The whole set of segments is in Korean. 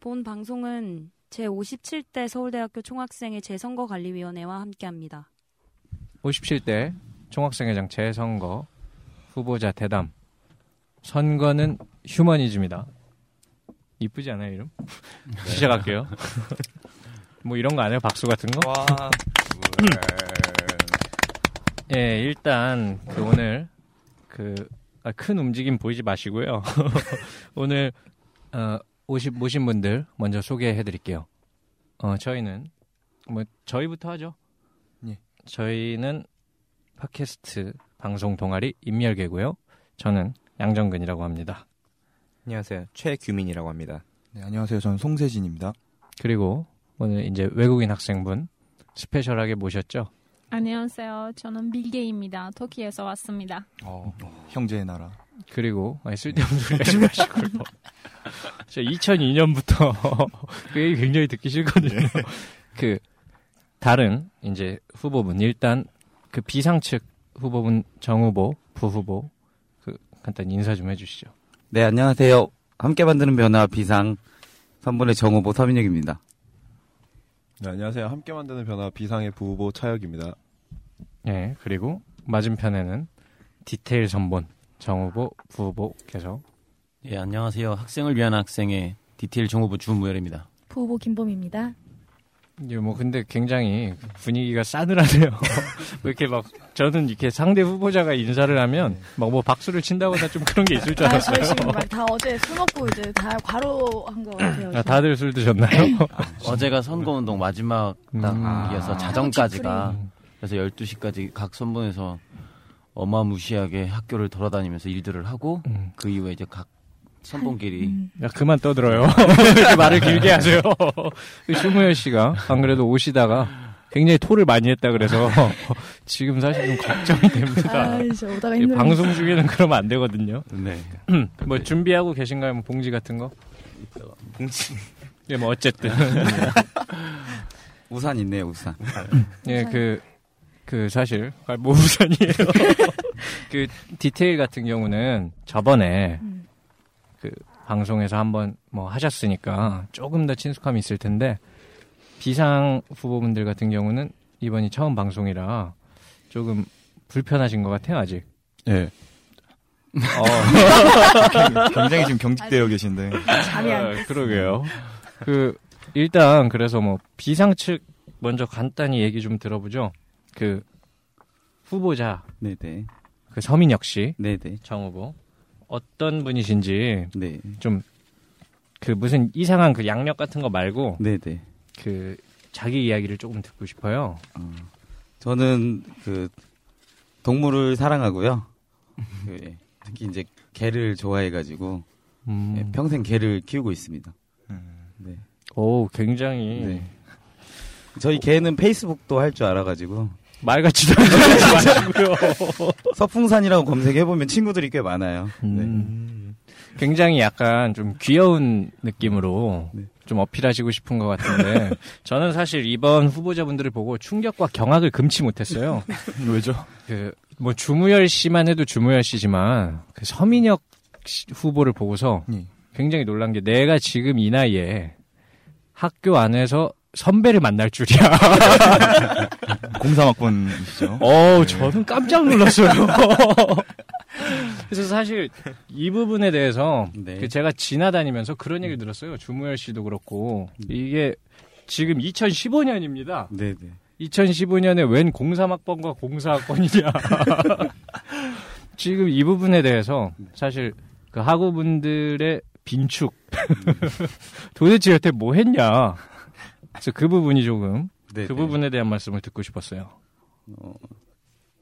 본 방송은 제57대 서울대학교 총학생회 재선거관리위원회와 함께합니다. 57대 총학생회장 재선거 후보자 대담 선거는 휴머니즘이다. 이쁘지 않아요 이름? 시작할게요. 뭐 이런 거 안 해요? 박수 같은 거? 와. 예, 일단 그 오늘 그큰 움직임 보이지 마시고요. 오늘 어, 오신 모신 분들 먼저 소개해 드릴게요. 어, 저희는 뭐 저희부터 하죠. 예. 저희는 팟캐스트 방송 동아리 인멸계고요. 저는 양정근이라고 합니다. 안녕하세요. 최규민이라고 합니다. 네, 안녕하세요. 저는 송세진입니다. 그리고 오늘 이제 외국인 학생분 스페셜하게 모셨죠. 안녕하세요. 저는 빌게입니다. 터키에서 왔습니다. 어, 형제의 나라. 그리고 아니, 쓸데없는 소리 하지 마시고요. 제가 2002년부터 그 얘기 굉장히 듣기 싫거든요. 그 다른 이제 후보분 일단 그 비상 측 후보분 정 후보, 부 후보 그 간단히 인사 좀 해주시죠. 네, 안녕하세요. 함께 만드는 변화 비상 선분의 정 후보 서민혁입니다. 네, 안녕하세요. 함께 만드는 변화 비상의 부 후보 차혁입니다. 예 그리고 맞은편에는 디테일 선본 정 후보, 부 후보께서 예, 안녕하세요. 학생을 위한 학생의 디테일 정후보 주무열입니다. 부후보 김범입니다. 이게 뭐 근데 굉장히 분위기가 싸늘하네요. 왜 이렇게 막 저는 이렇게 상대 후보자가 인사를 하면 막 뭐 박수를 친다거나 좀 그런 게 있을 줄 아, 알았어요. 지금 막다 어제 술 먹고 이제 다 과로한 것 같아요. 아, 다들 술 드셨나요? 어제가 선거운동 마지막 음. 딱이어서 아, 자정까지가 음. 그래서 12시까지 각 선분에서 어마무시하게 학교를 돌아다니면서 일들을 하고 음. 그 이후에 이제 각 선분끼리 음. 야 그만 떠들어요. 이렇게 말을 길게 하세요. shum무열 씨가 안 그래도 오시다가 굉장히 토를 많이 했다 그래서 지금 사실 좀 걱정이 됩니다. 아. 방송 중에는 그러면 안 되거든요. 네. 뭐 준비하고 계신가요? 뭐 봉지 같은 거? 봉지. 예, 뭐 어쨌든 우산 있네요, 우산. 예, 그, 그, 사실, 아, 뭐. 그, 디테일 같은 경우는 저번에, 음. 그, 방송에서 한번 뭐 하셨으니까 조금 더 친숙함이 있을 텐데, 비상 후보분들 같은 경우는 이번이 처음 방송이라 조금 불편하신 것 같아요, 아직. 예. 어, 굉장히 지금 경직되어 계신데. 잠이 안 아, 그러게요. 그, 일단, 그래서 뭐, 비상 측 먼저 간단히 얘기 좀 들어보죠. 그, 후보자, 네네. 그 서민혁 씨, 네네. 정 후보. 어떤 분이신지, 네. 좀, 그 무슨 이상한 그 양력 같은 거 말고, 네네. 그, 자기 이야기를 조금 듣고 싶어요. 어, 저는 그 동물을 사랑하고요. 그, 예, 특히 이제 개를 좋아해가지고 음. 예, 평생 개를 키우고 있습니다. 네. 오, 굉장히. 네. 저희 개는 페이스북도 할 줄 알아가지고 말같지도 마시고요. 서풍산이라고 검색해보면 친구들이 꽤 많아요. 네. 음. 굉장히 약간 좀 귀여운 느낌으로 네. 좀 어필하시고 싶은 것 같은데 저는 사실 이번 후보자분들을 보고 충격과 경악을 금치 못했어요. 왜죠? 그 뭐 주무열 씨만 해도 주무열 씨지만 그 서민혁 씨 후보를 보고서 예. 굉장히 놀란 게 내가 지금 이 나이에 학교 안에서 선배를 만날 줄이야. 공삼학번이시죠? 어, 저는 깜짝 놀랐어요. 그래서 사실 이 부분에 대해서 네. 그 제가 지나다니면서 그런 얘기를 들었어요. 주무열 씨도 그렇고 이게 지금 2015년입니다. 네네. 2015년에 웬 03학번과 04학번이냐. 지금 이 부분에 대해서 사실 그 학우분들의 빈축 도대체 여태 뭐 했냐. 그래서 그 부분이 조금 네네. 그 부분에 대한 말씀을 듣고 싶었어요. 어,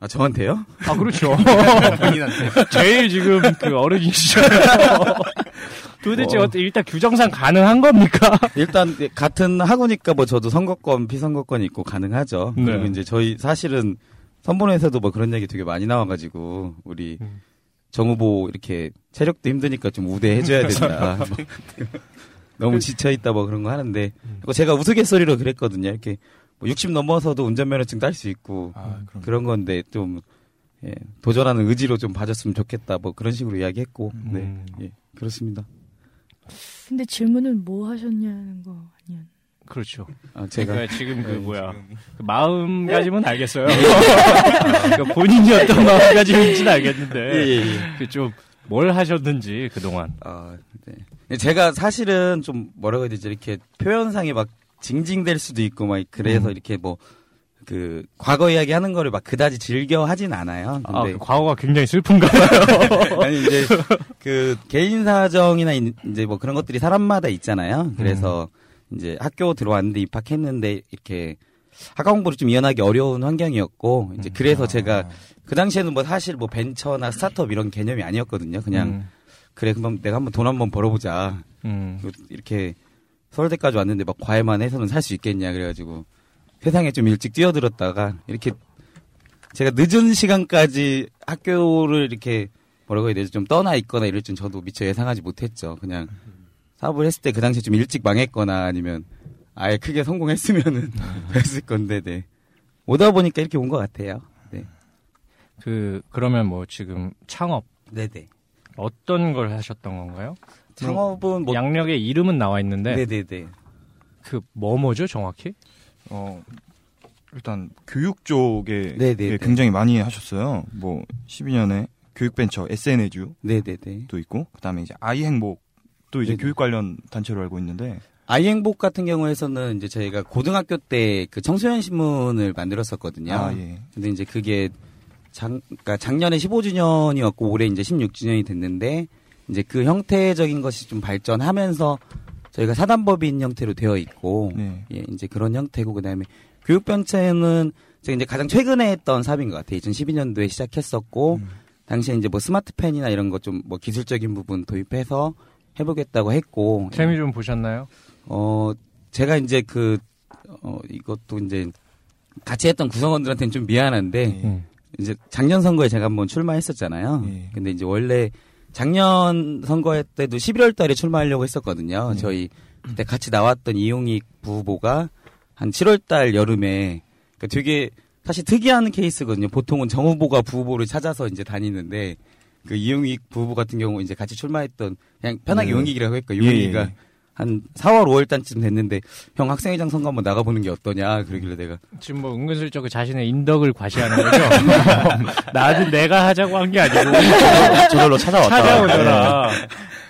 아 저한테요? 아 그렇죠. 본인한테. 제일 지금 그 어른이시잖아요. 도대체 어. 어... 떻게 일단 규정상 가능한 겁니까? 일단 예, 같은 학우니까 뭐 저도 선거권, 피선거권 있고 가능하죠. 네. 그리고 이제 저희 사실은 선본에서도 뭐 그런 얘기 되게 많이 나와가지고 우리 음. 정 후보 이렇게 체력도 힘드니까 좀 우대해줘야 된다. 뭐 너무 지쳐있다 뭐 그런 거 하는데 그리고 제가 우스갯소리로 그랬거든요. 이렇게 뭐 60 넘어서도 운전면허증 딸 수 있고 아. 그런 건데 좀 예, 도전하는 의지로 좀 봐줬으면 좋겠다 뭐 그런 식으로 이야기했고 네 음. 예, 그렇습니다. 근데 질문은 뭐 하셨냐는 거 아니야? 그렇죠. 아, 제가 그러니까 지금 그 뭐야 그 마음가짐은 알겠어요. 그러니까 본인이 어떤 마음가짐인지는 알겠는데 예, 예, 예. 그좀뭘 하셨는지 그 동안. 아, 네. 제가 사실은 좀 뭐라고 해야 되지 이렇게 표현상에 막 징징댈 수도 있고 막 그래서 음. 이렇게 뭐 그 과거 이야기 하는 거를 막 그다지 즐겨 하진 않아요. 아, 근데 그 과거가 굉장히 슬픈가 봐요. 아니 이제 그 개인 사정이나 이- 이제 뭐 그런 것들이 사람마다 있잖아요. 그래서 이제 학교 들어왔는데 입학했는데 이렇게 학과 공부를 좀 이어나기 어려운 환경이었고 이제 그래서 제가 그 당시에는 뭐 사실 뭐 벤처나 스타트업 이런 개념이 아니었거든요. 그냥 음, 그래 그럼 내가 한번 돈 한번 벌어보자. 음. 이렇게 서울대까지 왔는데 막 과외만 해서는 살 수 있겠냐 그래가지고 세상에 좀 일찍 뛰어들었다가 이렇게 제가 늦은 시간까지 학교를 이렇게 뭐라고 해야 되지 좀 떠나 있거나 이럴 줄 저도 미처 예상하지 못했죠. 그냥 사업을 했을 때 그 당시에 좀 일찍 망했거나 아니면 아예 크게 성공했으면은 했을 건데 네. 오다 보니까 이렇게 온 것 같아요. 네. 그 그러면 뭐 지금 창업 네네. 어떤 걸 하셨던 건가요? 창업은 뭐 양력에 이름은 나와 있는데 네네네. 그 뭐뭐죠 정확히? 어, 일단 교육 쪽에 네, 네, 예, 네. 굉장히 많이 하셨어요. 뭐 12년에 교육벤처 SN에듀도 네네네. 있고 그다음에 이제 아이행복도 이제 네네. 교육 관련 단체로 알고 있는데 아이행복 같은 경우에서는 이제 저희가 고등학교 때 그 청소년 신문을 만들었었거든요. 아 예. 근데 이제 그게 작, 그러니까 작년에 15주년이었고 올해 이제 16주년이 됐는데 이제 그 형태적인 것이 좀 발전하면서 저희가 사단법인 형태로 되어 있고 네. 예, 이제 그런 형태고 그다음에 교육 변체는 제가 이제 가장 최근에 했던 사업인 것 같아요. 2012년도에 시작했었고 음. 당시에 이제 뭐 스마트펜이나 이런 것 좀 뭐 기술적인 부분 도입해서 해보겠다고 했고 재미 좀 보셨나요? 어, 제가 이제 그, 어, 이것도 이제 같이 했던 구성원들한테는 좀 미안한데, 예. 음. 이제 작년 선거에 제가 한번 출마했었잖아요. 예. 근데 이제 원래 작년 선거 때도 11월 달에 출마하려고 했었거든요. 예. 저희 그때 같이 나왔던 이용익 부후보가 한 7월 달 여름에 그러니까 되게 사실 특이한 케이스거든요. 보통은 정 후보가 부후보를 찾아서 이제 다니는데 그 이용익 부후보 같은 경우 이제 같이 출마했던 그냥 편하게 네. 용익이라고 할까 예, 용익이가 예. 한 4월 5월 달쯤 됐는데 형 학생회장 선거 한번 나가보는 게 어떠냐 그러길래 내가 지금 뭐 은근슬쩍 그 자신의 인덕을 과시하는 거죠. 나는 내가 하자고 한 게 아니고 저절로 찾아왔다. 찾아오더라.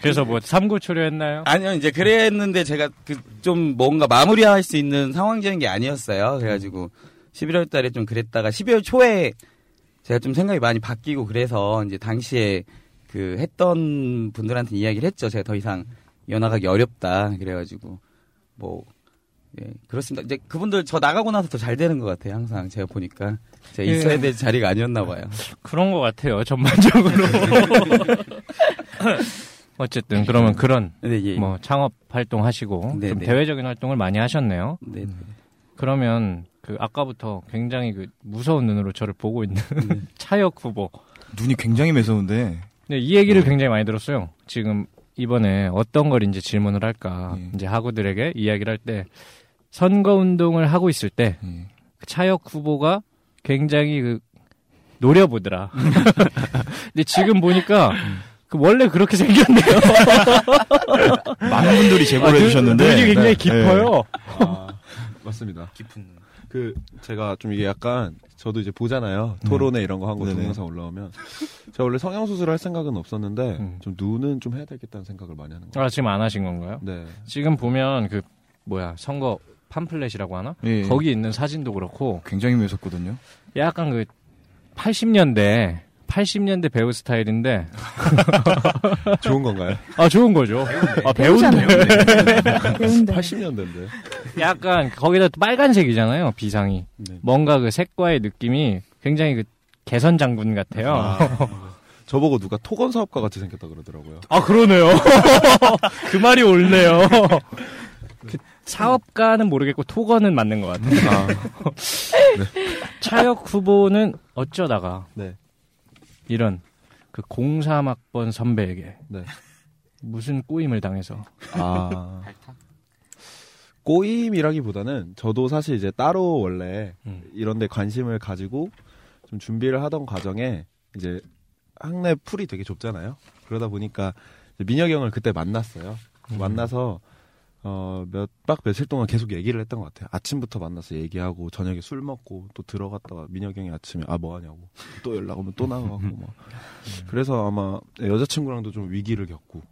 그래서 뭐 삼고초려했나요? 아니요 이제 그랬는데 제가 그 좀 뭔가 마무리할 수 있는 상황적인 게 아니었어요 그래가지고 11월 달에 좀 그랬다가 12월 초에 제가 좀 생각이 많이 바뀌고 그래서 이제 당시에 그 했던 분들한테 이야기를 했죠 제가 더 이상 연락하기 어렵다 그래가지고 뭐 예, 그렇습니다. 이제 그분들 저 나가고 나서 더 잘 되는 것 같아요. 항상 제가 보니까 제가 있어야 예. 될 자리가 아니었나 봐요. 그런 것 같아요. 전반적으로. 어쨌든 그러면 그런 네, 예. 뭐 창업 활동 하시고 네, 좀 네. 대외적인 활동을 많이 하셨네요. 네. 그러면 그 아까부터 굉장히 그 무서운 눈으로 저를 보고 있는 네. 차역 후보. 눈이 굉장히 매서운데 네, 이 얘기를 굉장히 많이 들었어요. 지금 이번에 어떤 걸 이제 질문을 할까 예. 이제 학우들에게 이야기를 할 때 선거 운동을 하고 있을 때 예. 그 차역 후보가 굉장히 그 노려보더라. 근데 지금 보니까 그 원래 그렇게 생겼네요. 많은 분들이 제보를 아, 눈- 해주셨는데 눈이 굉장히 네. 깊어요. 아, 맞습니다. 깊은. 그 제가 좀 이게 약간 저도 이제 보잖아요. 토론회 이런 거한거 네네. 동영상 올라오면 제가 원래 성형 수술을 할 생각은 없었는데 음. 좀 눈은 좀 해야 되겠다는 생각을 많이 하는 거예요. 아 지금 안 하신 건가요? 네. 지금 보면 그 뭐야 선거 팜플렛이라고 하나? 예. 거기 있는 사진도 그렇고 굉장히 매섭거든요. 약간 그 80년대 80년대 배우 스타일인데 좋은 건가요? 아 좋은 거죠. 아 배우인데 배운데. 80년대인데. 약간 거기다 또 빨간색이잖아요 비상이 네. 뭔가 그 색과의 느낌이 굉장히 그 개선 장군 같아요. 아, 저보고 누가 토건 사업가 같이 생겼다 그러더라고요. 아 그러네요. 그 말이 옳네요. 그 사업가는 모르겠고 토건은 맞는 것 같아요. 아, 차역 후보는 어쩌다가 네. 이런 그 03학번 선배에게 네. 무슨 꼬임을 당해서 아. 꼬임이라기보다는 저도 사실 이제 따로 원래 음. 이런 데 관심을 가지고 좀 준비를 하던 과정에 이제 학내 풀이 되게 좁잖아요. 그러다 보니까 민혁이 형을 그때 만났어요. 음. 만나서 어, 몇 박 며칠 동안 계속 얘기를 했던 것 같아요. 아침부터 만나서 얘기하고 저녁에 술 먹고 또 들어갔다가 민혁이 형이 아침에 아 뭐 하냐고 또 연락 오면 또 나가고 막 그래서 아마 여자친구랑도 좀 위기를 겪고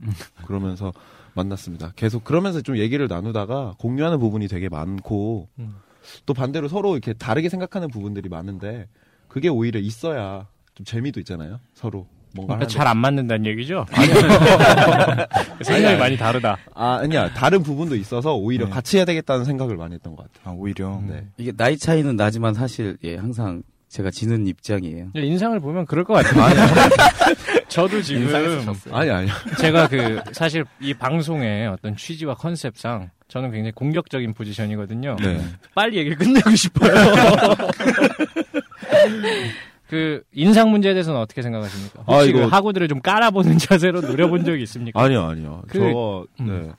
그러면서 만났습니다. 계속 그러면서 좀 얘기를 나누다가 공유하는 부분이 되게 많고 음. 또 반대로 서로 이렇게 다르게 생각하는 부분들이 많은데 그게 오히려 있어야 좀 재미도 있잖아요. 서로 뭔가 그러니까 하는데. 잘안 맞는다는 얘기죠? 생각이 아니, 많이 다르다. 아, 아니야. 다른 부분도 있어서 오히려 네. 같이 해야 되겠다는 생각을 많이 했던 것 같아요. 아, 오히려. 네. 이게 나이 차이는 나지만 사실 예 항상 제가 지는 입장이에요. 인상을 보면 그럴 것 같아요. 저도 지금 아니, 아니. 제가 그 사실 이 방송의 어떤 취지와 컨셉상 저는 굉장히 공격적인 포지션이거든요. 네. 빨리 얘기를 끝내고 싶어요. 그 인상 문제에 대해서는 어떻게 생각하십니까? 아, 혹시 이거- 그 하구들을 좀 깔아보는 자세로 노려본 적이 있습니까? 아니요, 아니요. 그- 저, 음.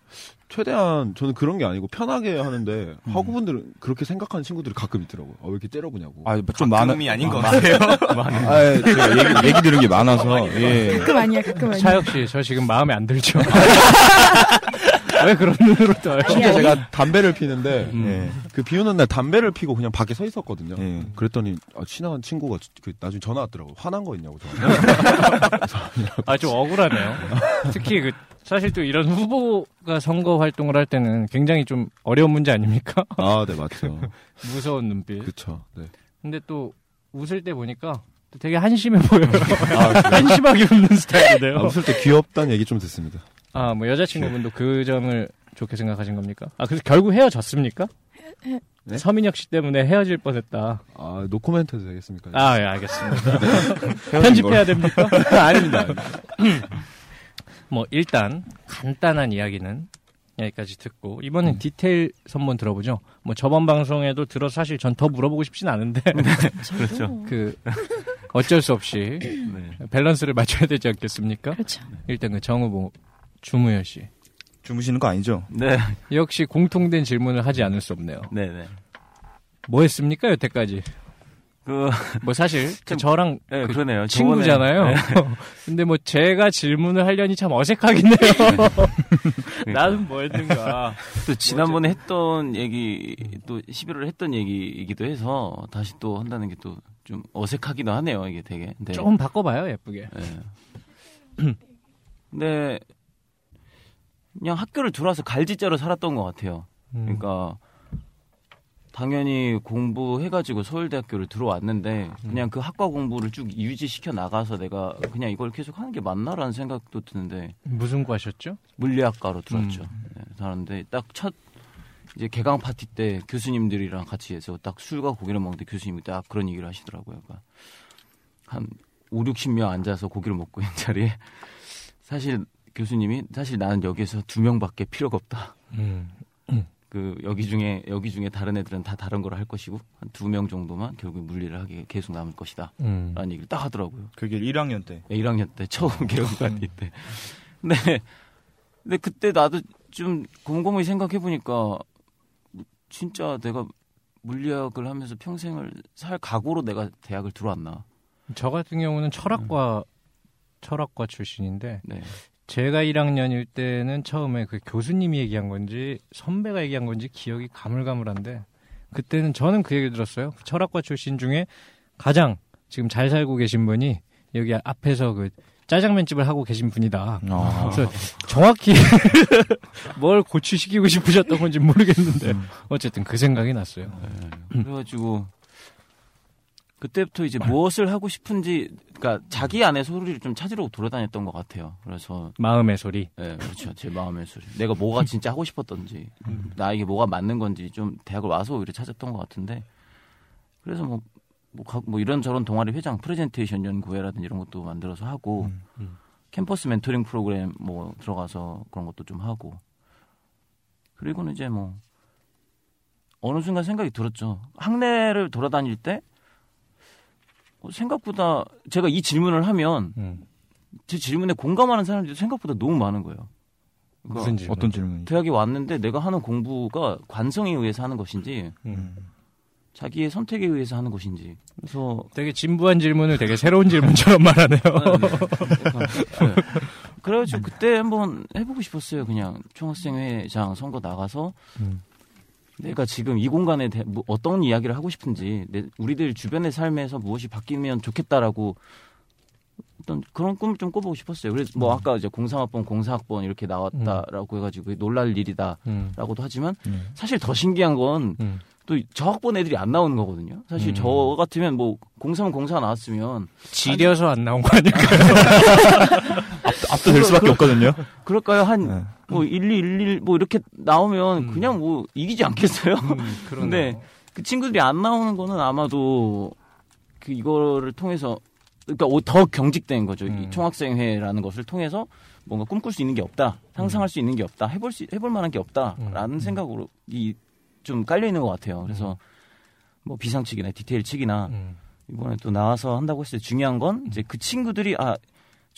네. 최대한 저는 그런 게 아니고 편하게 하는데 음. 학우분들은 그렇게 생각하는 친구들이 가끔 있더라고요. 아, 왜 이렇게 째려보냐고. 아, 좀 많아. 가끔이 아닌 것 같아요. 아, 예, 제가 얘기, 얘기 들은 게 많아서. 예. 가끔 아니야, 가끔 아니야. 차혁 씨, 저 지금 마음에 안 들죠? 왜 그런 눈으로 떠요? 진짜 제가 담배를 피는데 음. 예. 그비 오는 날 담배를 피고 그냥 밖에 서 있었거든요. 예. 그랬더니 아, 친한 친구가 그 나중에 전화 왔더라고요. 화난 거 있냐고. 아, 좀 억울하네요. 특히 그, 사실 또 이런 후보가 선거 활동을 할 때는 굉장히 좀 어려운 문제 아닙니까? 아, 네, 맞죠. 무서운 눈빛. 그쵸. 네. 근데 또 웃을 때 보니까 또 되게 한심해 보여요. 아? 한심하게 웃는 스타일이네요. 아, 웃을 때 귀엽다는 얘기 좀 듣습니다. 아, 뭐 여자친구분도 그 점을 좋게 생각하신 겁니까? 아, 그래서 결국 헤어졌습니까? 네? 서민혁 씨 때문에 헤어질 뻔했다. 아, 노코멘트 해도 되겠습니까? 아, 예, 알겠습니다. 편집해야 됩니까? 아닙니다. 뭐 일단 간단한 이야기는 여기까지 듣고 이번엔 음. 디테일 선문 들어보죠. 뭐 저번 방송에도 들어 서 사실 전 더 물어보고 싶진 않은데 그렇죠. 그 어쩔 수 없이 네. 밸런스를 맞춰야 되지 않겠습니까? 그렇죠. 일단 그 정후보 주무현 씨 주무시는 거 아니죠? 네. 역시 공통된 질문을 하지 않을 수 없네요. 네, 네. 뭐 했습니까 여태까지? 그, 뭐 사실 그 좀- 저랑 네, 그 그러네요. 저번에- 친구잖아요. 네. 근데 뭐 제가 질문을 하려니 참 어색하긴 해요. 그러니까. 나는 뭐 했는가. 또 지난번에 했던 얘기, 또 11월에 했던 얘기이기도 해서 다시 또 한다는 게 또 좀 어색하기도 하네요, 이게 되게. 네. 조금 바꿔봐요 예쁘게. 네. 근데 그냥 학교를 들어와서 갈지자로 살았던 것 같아요. 음. 그러니까 당연히 공부해가지고 서울대학교를 들어왔는데 그냥 그 학과 공부를 쭉 유지시켜 나가서 내가 그냥 이걸 계속 하는 게 맞나라는 생각도 드는데 무슨 과셨죠? 물리학과로 들어왔죠. 네, 들었는데 딱 첫 이제 개강 파티 때 교수님들이랑 같이 해서 딱 술과 고기를 먹는데 교수님이 딱 그런 얘기를 하시더라고요. 그러니까 한 5, 60명 앉아서 고기를 먹고 있는 자리에 사실 교수님이 사실 나는 여기에서 두 명밖에 필요가 없다. 음. 그 여기 중에 여기 중에 다른 애들은 다 다른 걸 할 것이고 한 두 명 정도만 결국 물리를 하게 계속 남을 것이다. 음. 라는 얘기를 딱 하더라고요. 그게 1학년 때. 1학년 때 처음 개강 파티 때. 근데 근데 그때 나도 좀 곰곰이 생각해 보니까 진짜 내가 물리학을 하면서 평생을 살 각오로 내가 대학을 들어왔나. 저 같은 경우는 철학과 철학과 출신인데 네. 제가 1학년일 때는 처음에 그 교수님이 얘기한 건지 선배가 얘기한 건지 기억이 가물가물한데 그때는 저는 그 얘기 들었어요. 철학과 출신 중에 가장 지금 잘 살고 계신 분이 여기 앞에서 그 짜장면 집을 하고 계신 분이다. 아. 그래서 정확히 뭘 고취시키고 싶으셨던 건지 모르겠는데 음. 어쨌든 그 생각이 났어요. 네. 그래가지고 그때부터 이제 무엇을 하고 싶은지 그러니까 자기 안의 소리를 좀 찾으려고 돌아다녔던 것 같아요. 그래서 마음의 소리. 네, 그렇죠. 제 마음의 소리. 내가 뭐가 진짜 하고 싶었던지, 나에게 뭐가 맞는 건지 좀 대학을 와서 오히려 찾았던 것 같은데, 그래서 뭐, 뭐, 각- 뭐 이런저런 동아리 회장, 프레젠테이션 연구회라든지 이런 것도 만들어서 하고, 음. 캠퍼스 멘토링 프로그램 뭐 들어가서 그런 것도 좀 하고, 그리고는 이제 뭐, 어느 순간 생각이 들었죠. 학내를 돌아다닐 때, 어, 생각보다 제가 이 질문을 하면 음. 제 질문에 공감하는 사람들이 생각보다 너무 많은 거예요. 그러니까 무슨 질문? 어떤 질문이? 대학에 왔는데 내가 하는 공부가 관성에 의해서 하는 것인지 음. 자기의 선택에 의해서 하는 것인지 그래서 되게 진부한 질문을 되게 새로운 질문처럼 말하네요. 약간, 네. 그래가지고 그때 한번 해보고 싶었어요. 그냥 총학생회장 선거 나가서 음. 내가 지금 이 공간에 대, 뭐 어떤 이야기를 하고 싶은지 내, 우리들 주변의 삶에서 무엇이 바뀌면 좋겠다라고 어떤 그런 꿈을 좀 꿔보고 싶었어요. 그래서 뭐 아까 이제 공상학번, 공사학번 이렇게 나왔다라고 해가지고 놀랄 일이다라고도 음. 하지만 음. 사실 더 신기한 건 음. 또 저학번 애들이 안 나오는 거거든요. 사실 음. 저 같으면 뭐 공사면 공사 나왔으면 지려서 안 나온 거 아닐까요? 앞도 될 수밖에 없거든요. 그럴까요? 한 네. 뭐 1, 2, 1, 1, 뭐 이렇게 나오면 음. 그냥 뭐 이기지 않겠어요? 음. 근데 그 친구들이 안 나오는 거는 아마도 그 이거를 통해서 그러니까 오- 더 경직된 거죠. 이 음. 총학생회라는 것을 통해서 뭔가 꿈꿀 수 있는 게 없다, 상상할 수 있는 게 없다, 해볼 수 해볼 만한 게 없다 라는 음. 생각으로 이 좀 깔려 있는 것 같아요. 그래서 뭐 비상측이나 디테일 측이나 음. 이번에 또 나와서 한다고 했을 때 중요한 건 이제 그 친구들이 아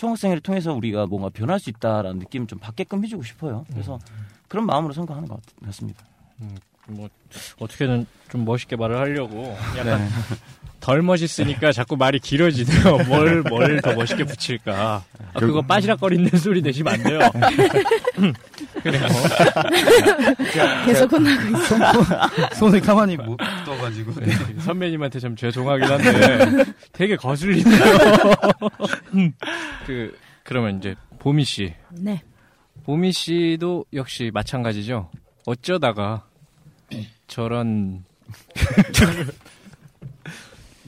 총학생회를 통해서 우리가 뭔가 변할 수 있다라는 느낌을 좀 받게끔 해주고 싶어요. 그래서 그런 마음으로 선거하는 것 같- 같습니다. 뭐 어떻게든 좀 멋있게 말을 하려고 약간 네. 덜 멋있으니까 자꾸 말이 길어지네요. 뭘 뭘 더 멋있게 붙일까? 아, 그거 빠시락거리는 소리 내시면 안 돼요. 그래요. 계속 혼나고 있어. 손을 가만히 못 떠가지고. 네, 선배님한테 좀 죄송하긴 한데 되게 거슬리네요. 음, 그 그러면 이제 보미 씨, 네. 보미 씨도 역시 마찬가지죠. 어쩌다가 저런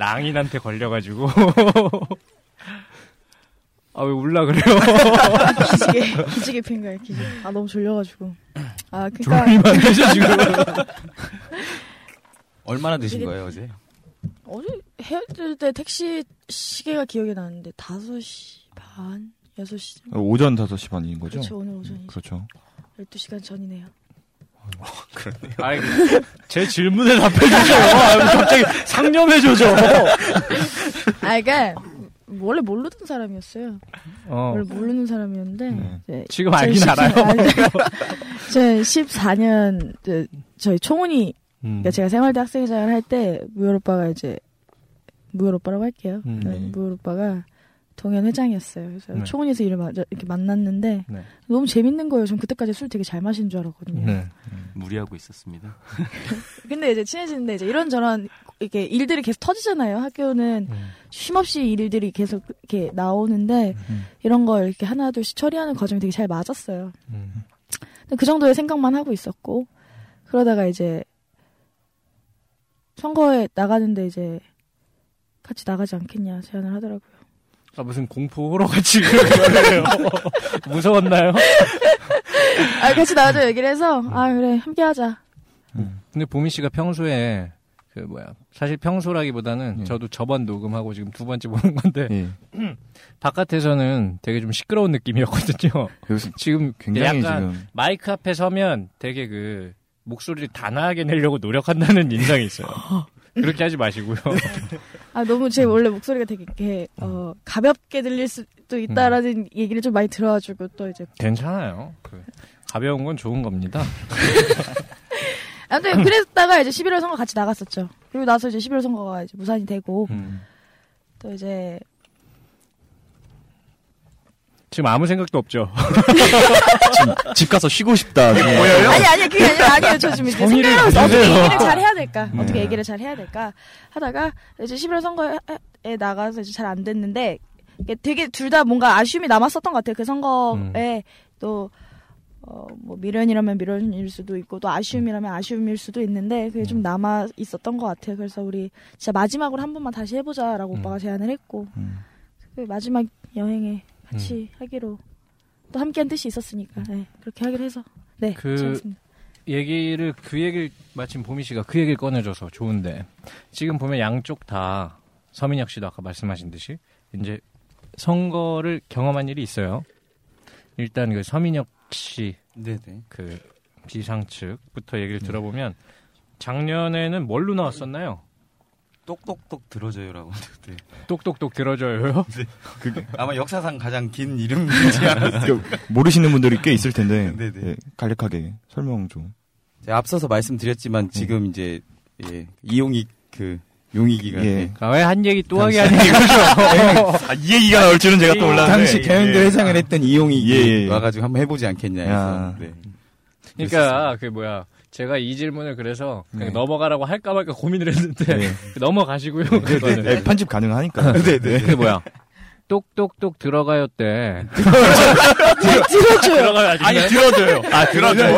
낭인한테 걸려가지고 아 왜 울라 그래요? 기지개, 기지개 핀 거야, 기지개. 아, 너무 졸려가지고. 아, 그니까. 졸리면 안 되죠 지금. 얼마나 드신 거예요 어제? 어제 헤어질 때 택시 시계가 기억이 나는데 5시 반? 6시? 오전 5시 반인 거죠? 그렇죠, 오늘 오전이죠. 그렇죠. 12시간 전이네요. 아이, 제 질문에 답해주세요. 아, 갑자기 상념해줘죠. 아, 그니까, 원래 모르던 사람이었어요. 어, 원래 모르는 사람이었는데, 네. 지금 알긴 알아요. 제 14년, 이제 저희 총훈이, 음. 그러니까 제가 생활대 학생회장을 할 때, 무열 오빠가 이제, 무열 오빠라고 할게요. 음, 네, 네. 무열 오빠가 동현 회장이었어요. 그래서 네. 총훈이에서 이를 마- 이렇게 만났는데, 네. 너무 재밌는 거예요. 전 그때까지 술 되게 잘 마시는 줄 알았거든요. 네. 무리하고 있었습니다. 근데 이제 친해지는데 이제 이런저런 이렇게 일들이 계속 터지잖아요. 학교는 음. 쉼없이 일들이 계속 이렇게 나오는데 음. 이런 걸 이렇게 하나둘씩 처리하는 과정이 되게 잘 맞았어요. 음. 근데 그 정도의 생각만 하고 있었고 그러다가 이제 선거에 나가는데 이제 같이 나가지 않겠냐 제안을 하더라고요. 아, 무슨 공포 호러 같이 그러는 거예요. 무서웠나요? 아 같이 나가자 얘기를 해서 아 그래 함께 하자. 근데 보미 씨가 평소에 그 뭐야 사실 평소라기보다는 예. 저도 저번 녹음하고 지금 두 번째 보는 건데 예. 바깥에서는 되게 좀 시끄러운 느낌이었거든요. 지금 굉장히 약간 지금 마이크 앞에 서면 되게 그 목소리를 단아하게 내려고 노력한다는 인상이 있어요. 그렇게 하지 마시고요. 아 너무 제 원래 목소리가 되게 이렇게 어 가볍게 들릴 수도 있다라는 얘기를 좀 많이 들어가지고 또 이제 괜찮아요. 그 가벼운 건 좋은 겁니다. 아무튼 그랬다가 이제 11월 선거 같이 나갔었죠. 그리고 나서 이제 11월 선거가 이제 무산이 되고 음. 또 이제 지금 아무 생각도 없죠. 집 가서 쉬고 싶다. 지금. 아니 아니 그게 아니라 아니에요. 저 지금 이제 생각을 어떻게. 얘기를 잘 해야 될까? 네. 어떻게 얘기를 잘 해야 될까? 하다가 이제 11월 선거에 나가서 이제 잘 안 됐는데 이게 되게 둘 다 뭔가 아쉬움이 남았었던 것 같아요. 그 선거에 또 어, 뭐 미련이라면 미련일 수도 있고 또 아쉬움이라면 아쉬움일 수도 있는데 그게 좀 남아 있었던 것 같아요. 그래서 우리 진짜 마지막으로 한 번만 다시 해보자라고 음. 오빠가 제안을 했고 음. 그 마지막 여행에 같이 하기로 또 함께한 뜻이 있었으니까 네, 그렇게 하기로 해서 네 그- 괜찮습니다. 얘기를 그 얘기를 마침 보미 씨가 그 얘기를 꺼내줘서 좋은데 지금 보면 양쪽 다 서민혁 씨도 아까 말씀하신 듯이 이제 선거를 경험한 일이 있어요. 일단 그 서민혁 씨 네네. 그 비상 측부터 얘기를 들어보면 작년에는 뭘로 나왔었나요? 똑똑똑 들어줘요라고. 네. 똑똑똑 들어줘요. 아마 역사상 가장 긴 이름이지 않았어요. 그 모르시는 분들이 꽤 있을 텐데 네네. 예, 간략하게 설명 좀. 제가 앞서서 말씀드렸지만 지금 이제 예, 이용익 그 용익이가. 예. 아, 왜 한 얘기 또 하게 하니 이거죠. 아, 이 얘기가 나올 줄은 제가 또 몰랐는데. 당시 경영대 예. 회장을 했던 이용익이 예, 예. 와가지고 한번 해보지 않겠냐 해서. 야. 네. 그러니까 그 뭐야 제가 이 질문을 그래서 그냥 네. 넘어가라고 할까 말까 고민을 했는데 네. 넘어가시고요. 네, 그거는. 네, 편집 가능하니까. 네, 네. 그 뭐야 똑똑똑 들어가요 때 들어줘요. 들어가요 아니, 들어줘요. 아, 들어줘요.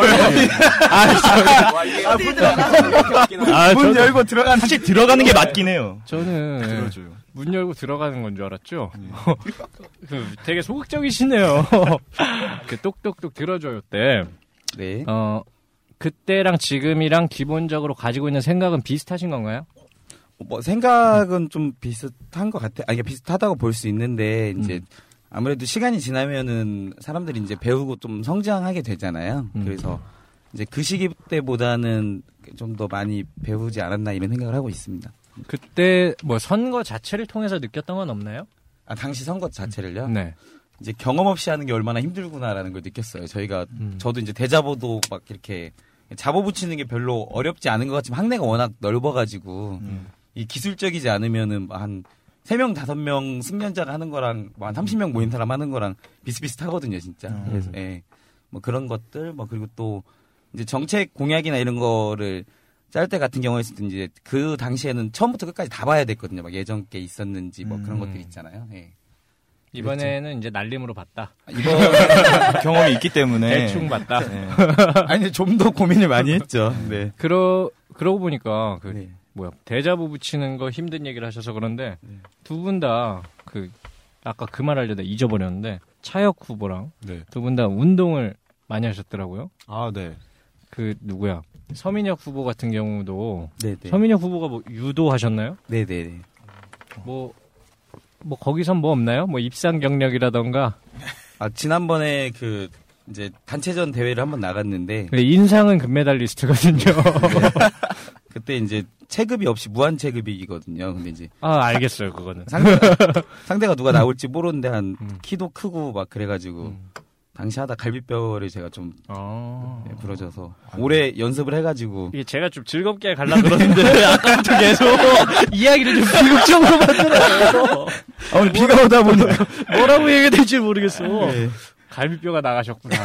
아, 문 저도- 열고 들어가는, 사실 들어가는 게 맞긴 해요. 저는 들어줘요. 문 열고 들어가는 건 줄 알았죠. 그 되게 소극적이시네요. 그 똑똑똑 들어줘요 때 네. 어, 그때랑 지금이랑 기본적으로 가지고 있는 생각은 비슷하신 건가요? 뭐 생각은 좀 비슷한 것 같아. 아니 비슷하다고 볼 수 있는데 이제 음. 아무래도 시간이 지나면은 사람들이 이제 배우고 좀 성장하게 되잖아요. 음. 그래서 이제 그 시기 때보다는 좀 더 많이 배우지 않았나 이런 생각을 하고 있습니다. 그때 뭐 선거 자체를 통해서 느꼈던 건 없나요? 아 당시 선거 자체를요. 네. 이제 경험 없이 하는 게 얼마나 힘들구나라는 걸 느꼈어요. 저희가 음. 저도 이제 대자보도 막 이렇게 잡아 붙이는 게 별로 어렵지 않은 것 같지만 학내가 워낙 넓어가지고 음. 이 기술적이지 않으면은 한 세명 다섯 명 승련자가 하는 거랑 뭐한 30명 모인 사람 하는 거랑 비슷비슷하거든요, 진짜. 음. 그래서 예. 뭐 그런 것들 뭐 그리고 또 이제 정책 공약이나 이런 거를 짤 때 같은 경우에는 이제 그 당시에는 처음부터 끝까지 다 봐야 됐거든요. 막 예전 게 있었는지 뭐 그런 음. 것들 있잖아요. 예. 이번에는 이제 날림으로 봤다. 이거 경험이 있기 때문에. 대충 봤다. 네. 아니 좀 더 고민을 많이 했죠. 네. 그러 그러고 보니까 그 네. 뭐야 대자부 붙이는 거 힘든 얘기를 하셔서 그런데 네. 두분 다 그 아까 그 말 하려다 잊어버렸는데 차혁 후보랑 네. 두분 다 운동을 많이 하셨더라고요. 아, 네. 그 누구야 서민혁 후보 같은 경우도 네, 네. 서민혁 후보가 뭐 유도 하셨나요? 네, 네, 네. 뭐 뭐 거기선 뭐 없나요? 뭐 입상 경력이라던가 아, 지난번에 그 이제 단체전 대회를 한번 나갔는데 근데 인상은 금메달리스트거든요. 그때 이제 체급이 없이 무한 체급이거든요. 근데 이제 아 알겠어요 그거는. 상대가, 상대가 누가 나올지 모르는데 한 음. 키도 크고 막 그래가지고 당시 하다 갈비뼈를 제가 좀 아. 네, 부러져서 올해 연습을 해가지고 이게 제가 좀 즐겁게 갈라 그러는데 아까부터 계속 이야기를 좀 비극적으로 만들어요. 아, 오늘 비가 오다 보니까 뭐라고 얘기해야 될지 모르겠어. 네. 갈비뼈가 나가셨구나.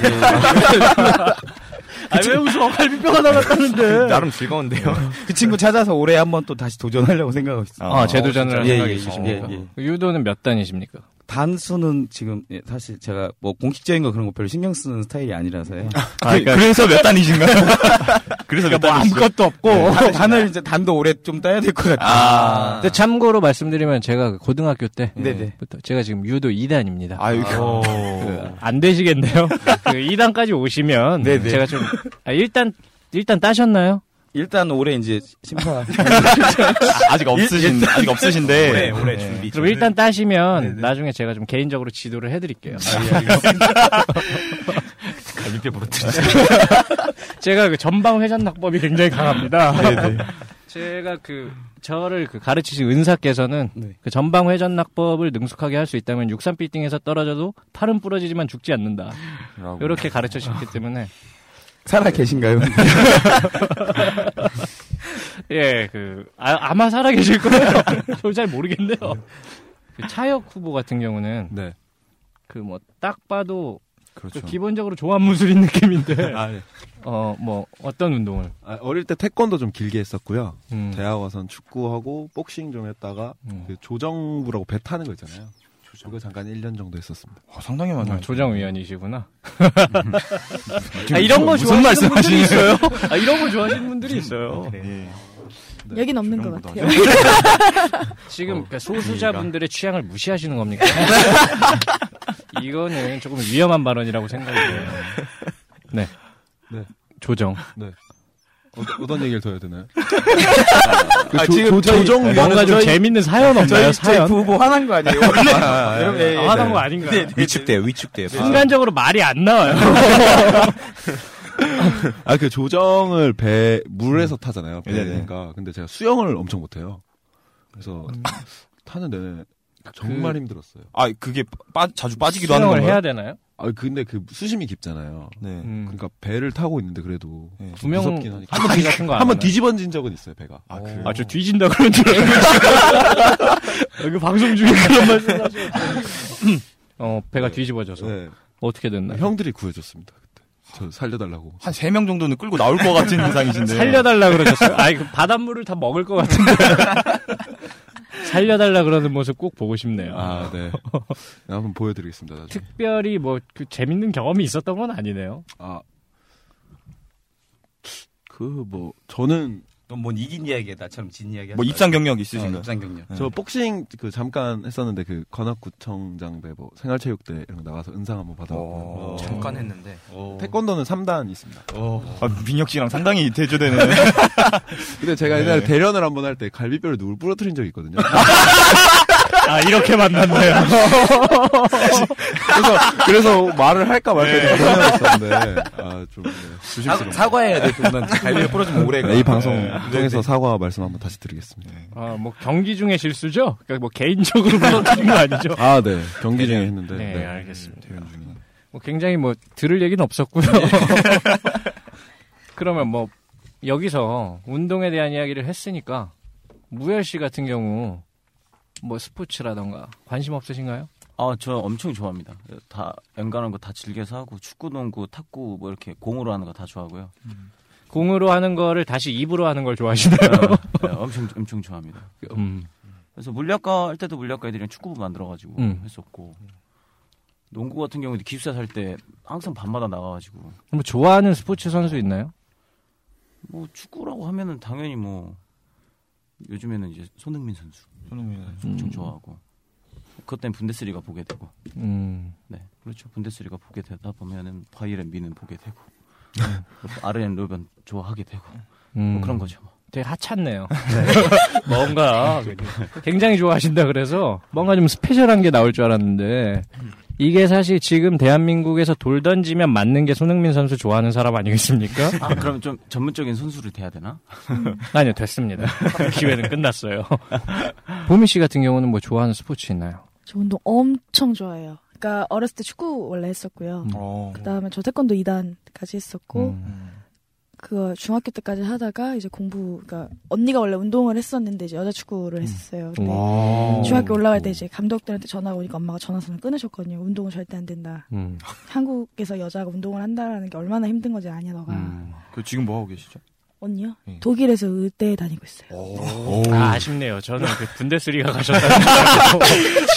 아, 왜 웃어? 갈비뼈가 나갔다는데. 나름 즐거운데요. 그 친구 찾아서 올해 한번 또 다시 도전하려고 생각하고 있어요. 아, 재도전을 할 예, 생각이 예, 있으십니까? 예, 예. 유도는 몇 단이십니까? 단수는 지금 예, 사실 제가 뭐 공식적인 거 그런 거 별로 신경 쓰는 스타일이 아니라서요. 아, 그, 그래서 몇 단이신가요? 그래서 몇 뭐? 아무것도 없고. 단- 단을 이제 단도 올해 좀 따야 될 것 같아요. 아. 근데 참고로 말씀드리면 제가 그 고등학교 네네. 때부터 제가 지금 유도 2단입니다. 아유, 그, 안 되시겠네요. 그 2단까지 오시면 네네. 제가 좀 아, 일단 일단 따셨나요? 일단 올해 이제 심사 아직 없으신, 아직 없으신데. 올해, 올해 네. 준비. 그럼 일단 따시면 네네. 나중에 제가 좀 개인적으로 지도를 해드릴게요. 갈비뼈 부러뜨리죠. 제가 그 전방 회전 낙법이 굉장히 강합니다. 제가 그 저를 그 가르치신 은사께서는 네. 그 전방 회전 낙법을 능숙하게 할 수 있다면 63 빌딩에서 떨어져도 팔은 부러지지만 죽지 않는다. 이렇게 가르쳐 주셨기 때문에 살아 계신가요? 예, 그 아, 마 살아 계실 거예요. 저 잘 모르겠네요. 그 차혁 후보 같은 경우는 네. 그 뭐 딱 봐도 그렇죠. 그 기본적으로 조합 무술인 느낌인데 아, 네. 어뭐 어떤 운동을 아, 어릴 때 태권도 좀 길게 했었고요. 음. 대학 와선 축구하고 복싱 좀 했다가 음. 그 조정부라고 배 타는 거 있잖아요. 그거 잠깐 1년 정도 했었습니다. 어, 상당히 많아요. 아, 조정 위원이시구나. 지금 아, 이런 거 무슨 좋아하시는 분들이 말씀하시는 있어요. 아, 이런 거 좋아하시는 분들이 있어요. 예. 여긴 없는 것. 같아요. 지금 그러니까 소수자분들의 취향을 무시하시는 겁니까? 이거는 조금 위험한 발언이라고 생각이 돼요. 네. 네. 조정. 어, 어떤 얘기를 더 해야 되나요? 아, 조- 지금 조- 조정 뭔가 좀 저희- 재밌는 사연 없나요? 저희, 저희 사연? 부부 화난 거 아니에요? 여러분, 예, 예, 아, 하는 네. 거 아닌가요? 위축돼요, 위축돼요. 순간적으로 말이 안 나와요. 아, 그 조정을 배, 물에서 타잖아요. 네네. 배니까. 근데 제가 수영을 엄청 못해요. 그래서 타는 내내 정말 그- 힘들었어요. 아, 그게 빠, 자주 빠지기도 하는 수영을 건가요? 해야 되나요? 아 근데 그 수심이 깊잖아요. 네. 음. 그러니까 배를 타고 있는데 그래도 네. 하니까. 한번 같은 거 한번안 뒤집어진 적은 있어요 배가. 아, 그래요? 아, 저 뒤진다 그런 줄 알고. 여기 방송 중에 그런 말씀 하셔. 어, 배가 네. 뒤집어져서. 네. 어떻게 됐나요? 형들이 구해줬습니다 그때. 저 살려달라고. 한 세 명 정도는 끌고 나올 것 같은 인상이신데. 살려달라 그러셨어요? 아이, 그 바닷물을 다 먹을 것 같은데. 살려달라 그러는 모습 꼭 보고 싶네요. 아 네. 네, 한번 보여드리겠습니다. 나중에. 특별히 뭐, 그 재밌는 경험이 있었던 건 아니네요. 아. 그 뭐 저는 넌뭔 이긴 이야기야 나처럼 진 이야기. 뭐 입상 경력 어, 있으신가요? 입상 경력. 네. 저 복싱 그 잠깐 했었는데 그 관악구청장 배 뭐 생활체육대 이런 거 나가서 은상 한번 받아봤고요. 어. 잠깐 했는데 태권도는 3단 있습니다. 아, 민혁 씨랑 상당히 대조되는. 근데 제가 네. 옛날에 대련을 한번 할 때 갈비뼈를 누굴 부러뜨린 적이 있거든요. 아, 이렇게 만났네요. 그래서 그래서 말을 할까 말까 네. 고민했었는데 아 좀 네, 사, 조심스러워. 사과해야 돼. 그분은 갈비를 부러지면 오래 가. 네, 이 방송 네. 통해서 사과 말씀 한번 다시 드리겠습니다. 아, 뭐, 경기 중에 실수죠? 그러니까 뭐, 개인적으로 부러뜨린 거 아니죠? 아, 네. 경기 중에 했는데. 네, 네. 알겠습니다. 뭐 굉장히 뭐 들을 얘기는 없었고요. 그러면 뭐 여기서 운동에 대한 이야기를 했으니까 무열 씨 같은 경우 뭐 스포츠라던가 관심 없으신가요? 아, 저 엄청 좋아합니다. 다 연관한 거 다 즐겨서 하고 축구, 농구, 탁구 뭐 이렇게 공으로 하는 거 다 좋아하고요. 공으로 하는 거를 다시 입으로 하는 걸 좋아하시나요? 네, 엄청 엄청 좋아합니다. 음. 그래서 물리학과 할 때도 물리학과 애들이랑 축구부 만들어가지고 음. 했었고 농구 같은 경우도 기숙사 살 때 항상 밤마다 나가가지고 뭐 좋아하는 스포츠 선수 있나요? 뭐 축구라고 하면은 당연히 뭐 요즘에는 이제 손흥민 선수 손흥민 엄청 음. 좋아하고 그것 때문에 분데스리가 보게 되고 음. 네 그렇죠 분데스리가 보게 되다 보면은 바이에른 미는 보게 되고 아르헨 로벤 좋아하게 되고 음. 뭐 그런 거죠 뭐. 되게 하찮네요. 뭔가 굉장히 좋아하신다 그래서 뭔가 좀 스페셜한 게 나올 줄 알았는데 이게 사실 지금 대한민국에서 돌 던지면 맞는 게 손흥민 선수 좋아하는 사람 아니겠습니까? 아 그럼 좀 전문적인 선수를 돼야 되나? 아니요, 됐습니다. 기회는 끝났어요. 보미 씨 같은 경우는 뭐 좋아하는 스포츠 있나요? 저 운동 엄청 좋아해요. 그러니까 어렸을 때 축구 원래 했었고요. 어. 그다음에 저 태권도 2단까지 했었고 음. 그거 중학교 때까지 하다가 이제 공부 그러니까 언니가 원래 운동을 했었는데 이제 여자 음. 축구를 했었어요. 근데 와. 중학교 올라갈 때 이제 감독들한테 전화가 오니까 엄마가 전화선을 끊으셨거든요. 운동은 절대 안 된다. 음. 한국에서 여자가 운동을 한다라는 게 얼마나 힘든 건지 아냐 너가. 음. 그 지금 뭐 하고 계시죠? 언니요? 네. 독일에서 의대에 다니고 있어요. 아, 아쉽네요. 저는 그 분데스리가 가셨다는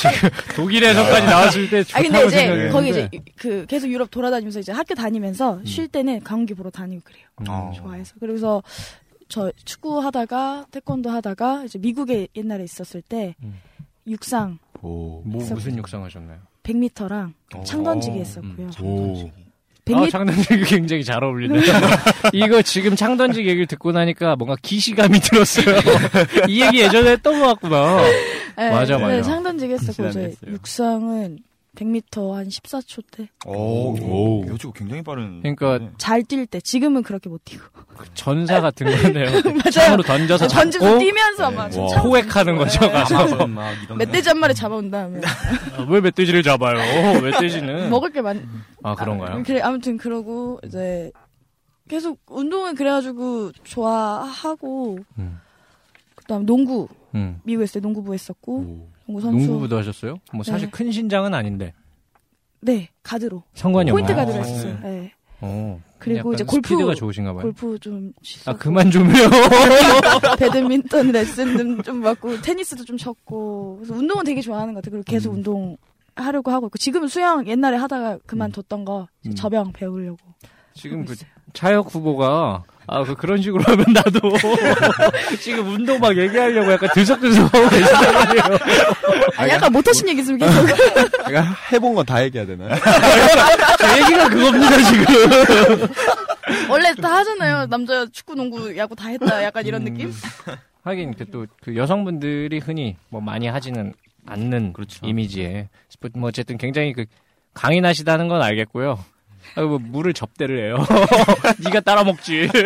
지금 독일에서까지 나왔을 때아 좋다고 근데 이제 생각했는데 거기 이제 그 계속 유럽 돌아다니면서 이제 학교 다니면서 음. 쉴 때는 경기 보러 다니고 그래요. 어. 좋아해서 그래서 저 축구 하다가 태권도 하다가 이제 미국에 옛날에 있었을 때 음. 육상 오. 뭐. 무슨 육상 하셨나요? 100m랑 어. 창던지기 음. 했었고요. 오. 100m 아, 창던지기 굉장히 잘 어울리네요. 이거 지금 창던지기 얘기를 듣고 나니까 뭔가 기시감이 들었어요. 이 얘기 예전에 했던 것 같구나. 네, 맞아, 네, 맞아. 창던지기 했었고 이제. 육상은 100m 한 14초 때 오, 오. 여자가 굉장히 빠른. 그러니까 네. 잘뛸 때 지금은 그렇게 못 뛰고 전사 같은 거네요. 맞아요. 창으로 던져서 잡고 뛰면서 네. 막 포획하는 거죠. 네. 가서 아마존 막 이런 멧돼지 한 마리 잡아온 다음에 아, 왜 멧돼지를 잡아요? 멧돼지는 먹을 게 많. 아 그런가요? 그래 아무튼 그러고 이제 계속 운동은 그래가지고 좋아하고 음. 그다음 농구 음. 미국에 있을 때 농구부 했었고 오. 농구 선수 농구부도 하셨어요? 뭐 사실 네. 큰 신장은 아닌데 네 가드로 상관이 없나요? 포인트 가드로 아, 했었어요. 네. 어. 그리고 이제 골프 스피드가 좋으신가 봐요. 골프 좀 아 그만 좀요. 배드민턴 레슨도 좀 받고 테니스도 좀 쳤고 그래서 운동은 되게 좋아하는 것 같아요. 그리고 계속 음. 운동 하려고 하고 있고 지금은 수영 옛날에 하다가 그만뒀던 거 이제 음. 접영 배우려고 지금 그 있어요. 차혁 후보가 아, 그 그런 식으로 하면 나도 지금 운동 막 얘기하려고 약간 들썩들썩하고 계시단 말이에요. 아니 약간 못하신 얘기 있으면 계속 내가 해본 건 다 얘기해야 되나요? 제 얘기가 그겁니다, 지금. 원래 다 하잖아요. 남자 축구, 농구, 야구 다 했다. 약간 이런 음. 느낌? 하긴 그 또 그 여성분들이 흔히 뭐 많이 하지는 않는 그렇죠. 이미지에 스포츠 뭐 어쨌든 굉장히 그 강인하시다는 건 알겠고요. 아, 뭐 물을 접대를 해요. 네가 따라 먹지.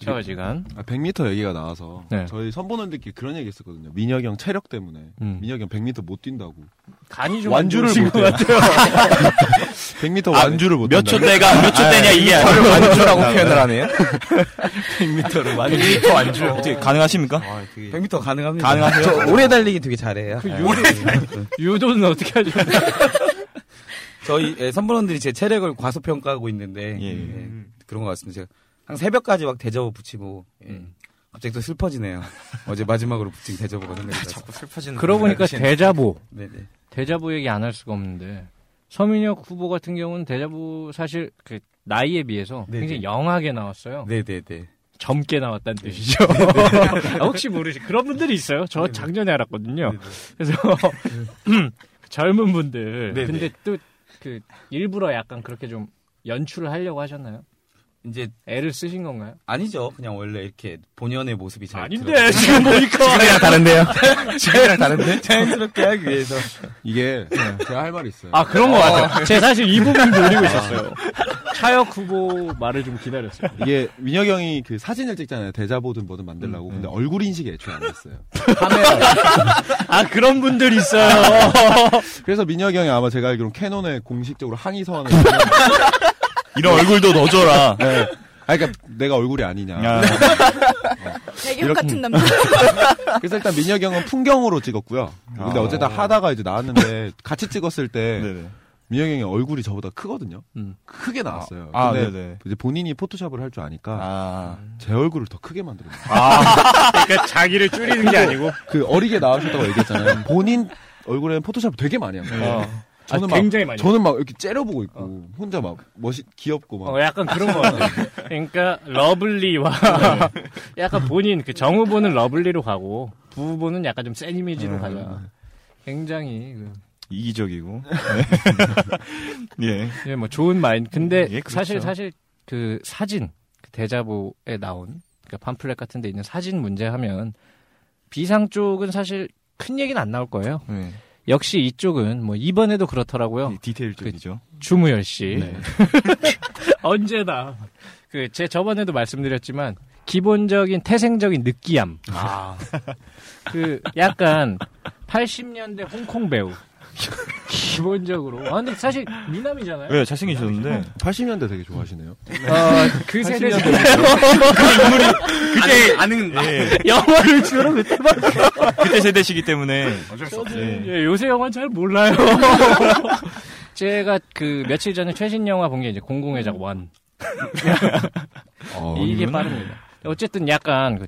샤워지간. 아, 100m 얘기가 나와서 네. 저희 선보원들끼리 그런 얘기 했었거든요. 민혁이 형 체력 때문에 음. 민혁이 형 100m 못 뛴다고. 간이 좀 완주를 못. 같아요. 100m 완주를 못 몇초 뛴다고. 때가 몇 초 때냐 이게 아니고 완주라고 표현을 하네요. 100m를 완주 100m 완주. 어떻게 가능하십니까? 100m 가능합니다. 가능하세요? 저 오래 달리기 되게 잘해요. 그 네. 유도, 유도는 어떻게 하죠? 저희 예, 선배원들이 제 체력을 과소평가하고 있는데 예. 예, 그런 것 같습니다. 제가 한 새벽까지 막 대저보 붙이고 예. 음. 갑자기 또 슬퍼지네요. 어제 마지막으로 붙인 대저보가 생각이 나서. 자꾸 슬퍼지는. 그러고 보니까 대자보. 네네. 대자보 얘기 안 할 수가 없는데 서민혁 후보 같은 경우는 대자보 사실 그 나이에 비해서 네네. 굉장히 영하게 나왔어요. 네네네. 젊게 나왔다는 뜻이죠. 아, 혹시 모르시 그런 분들이 있어요. 저 작년에 알았거든요. 그래서 젊은 분들. 네네. 근데 또 그 일부러 약간 그렇게 좀 연출을 하려고 하셨나요? 이제 애를 쓰신 건가요? 아니죠. 그냥 원래 이렇게 본연의 모습이 잘 아닌데 지금 보니까 지금이랑 다른데요? 지금이랑 다른데? 자연스럽게 하기 위해서 이게 제가 할 말이 있어요. 아 그런 것 같아요. 제가 사실 이 부분 노리고 있었어요. 차혁 후보 말을 좀 기다렸어요. 이게 민혁이 형이 그 사진을 찍잖아요. 대자보든 뭐든 만들라고. 음, 근데 얼굴 인식이 애초에 안 됐어요. 아 그런 분들 있어요. 그래서 민혁이 형이 아마 제가 알기로는 캐논에 공식적으로 항의 서한을 이런 얼굴도 넣어줘라. 네. 아, 그러니까 내가 얼굴이 아니냐. 야, 배경 이렇게- 같은 남자. 그래서 일단 민혁이 형은 풍경으로 찍었고요. 근데 아. 어쨌든 하다가 이제 나왔는데 같이 찍었을 때 네네. 민혁이 형이 얼굴이 저보다 크거든요. 음. 크게 나왔어요. 아, 근데 네네. 이제 본인이 포토샵을 할 줄 아니까 아. 제 얼굴을 더 크게 만들었어요. 그러니까 자기를 줄이는 게 아니고 그 어리게 나오셨다고 얘기했잖아요. 본인 얼굴에는 포토샵 되게 많이 한 거예요. 저는 아, 막 굉장히 많이 저는 막 이렇게 째려보고 있고 혼자 막 멋있 귀엽고 막 어, 약간 그런 거 같아요. 그러니까 lovely와 약간 본인 그 정후보는 lovely로 가고 부후보는 약간 좀 센 이미지로 음. 가자. 굉장히 그, 이기적이고. 예. 예, 뭐 좋은 마인드. 근데 예, 그렇죠. 사실 사실 그 사진 그 대자보에 나온 그러니까 팜플렛 같은 데 있는 사진 문제 하면 비상 쪽은 사실 큰 얘기는 안 나올 거예요. 네. 역시 이쪽은 뭐 이번에도 그렇더라고요. 디테일적이죠. 주무열 씨. 네. 언제나 그 제 저번에도 말씀드렸지만 기본적인 태생적인 느끼함. 아. 그 약간 80년대 홍콩 배우. 기본적으로. 아 근데 사실 미남이잖아요. 왜 잘생기셨는데 80년대 되게 좋아하시네요. 어, 그 세대 잖아요 그때 아는 예. 영화를 주로 그때 봐. 그때 세대시기 때문에 예. 예, 요새 영화 잘 몰라요. 제가 그 며칠 전에 최신 영화 본 게 이제 공공의 작 원. 어, 이게 이거는- 빠릅니다. 어쨌든 약간 그,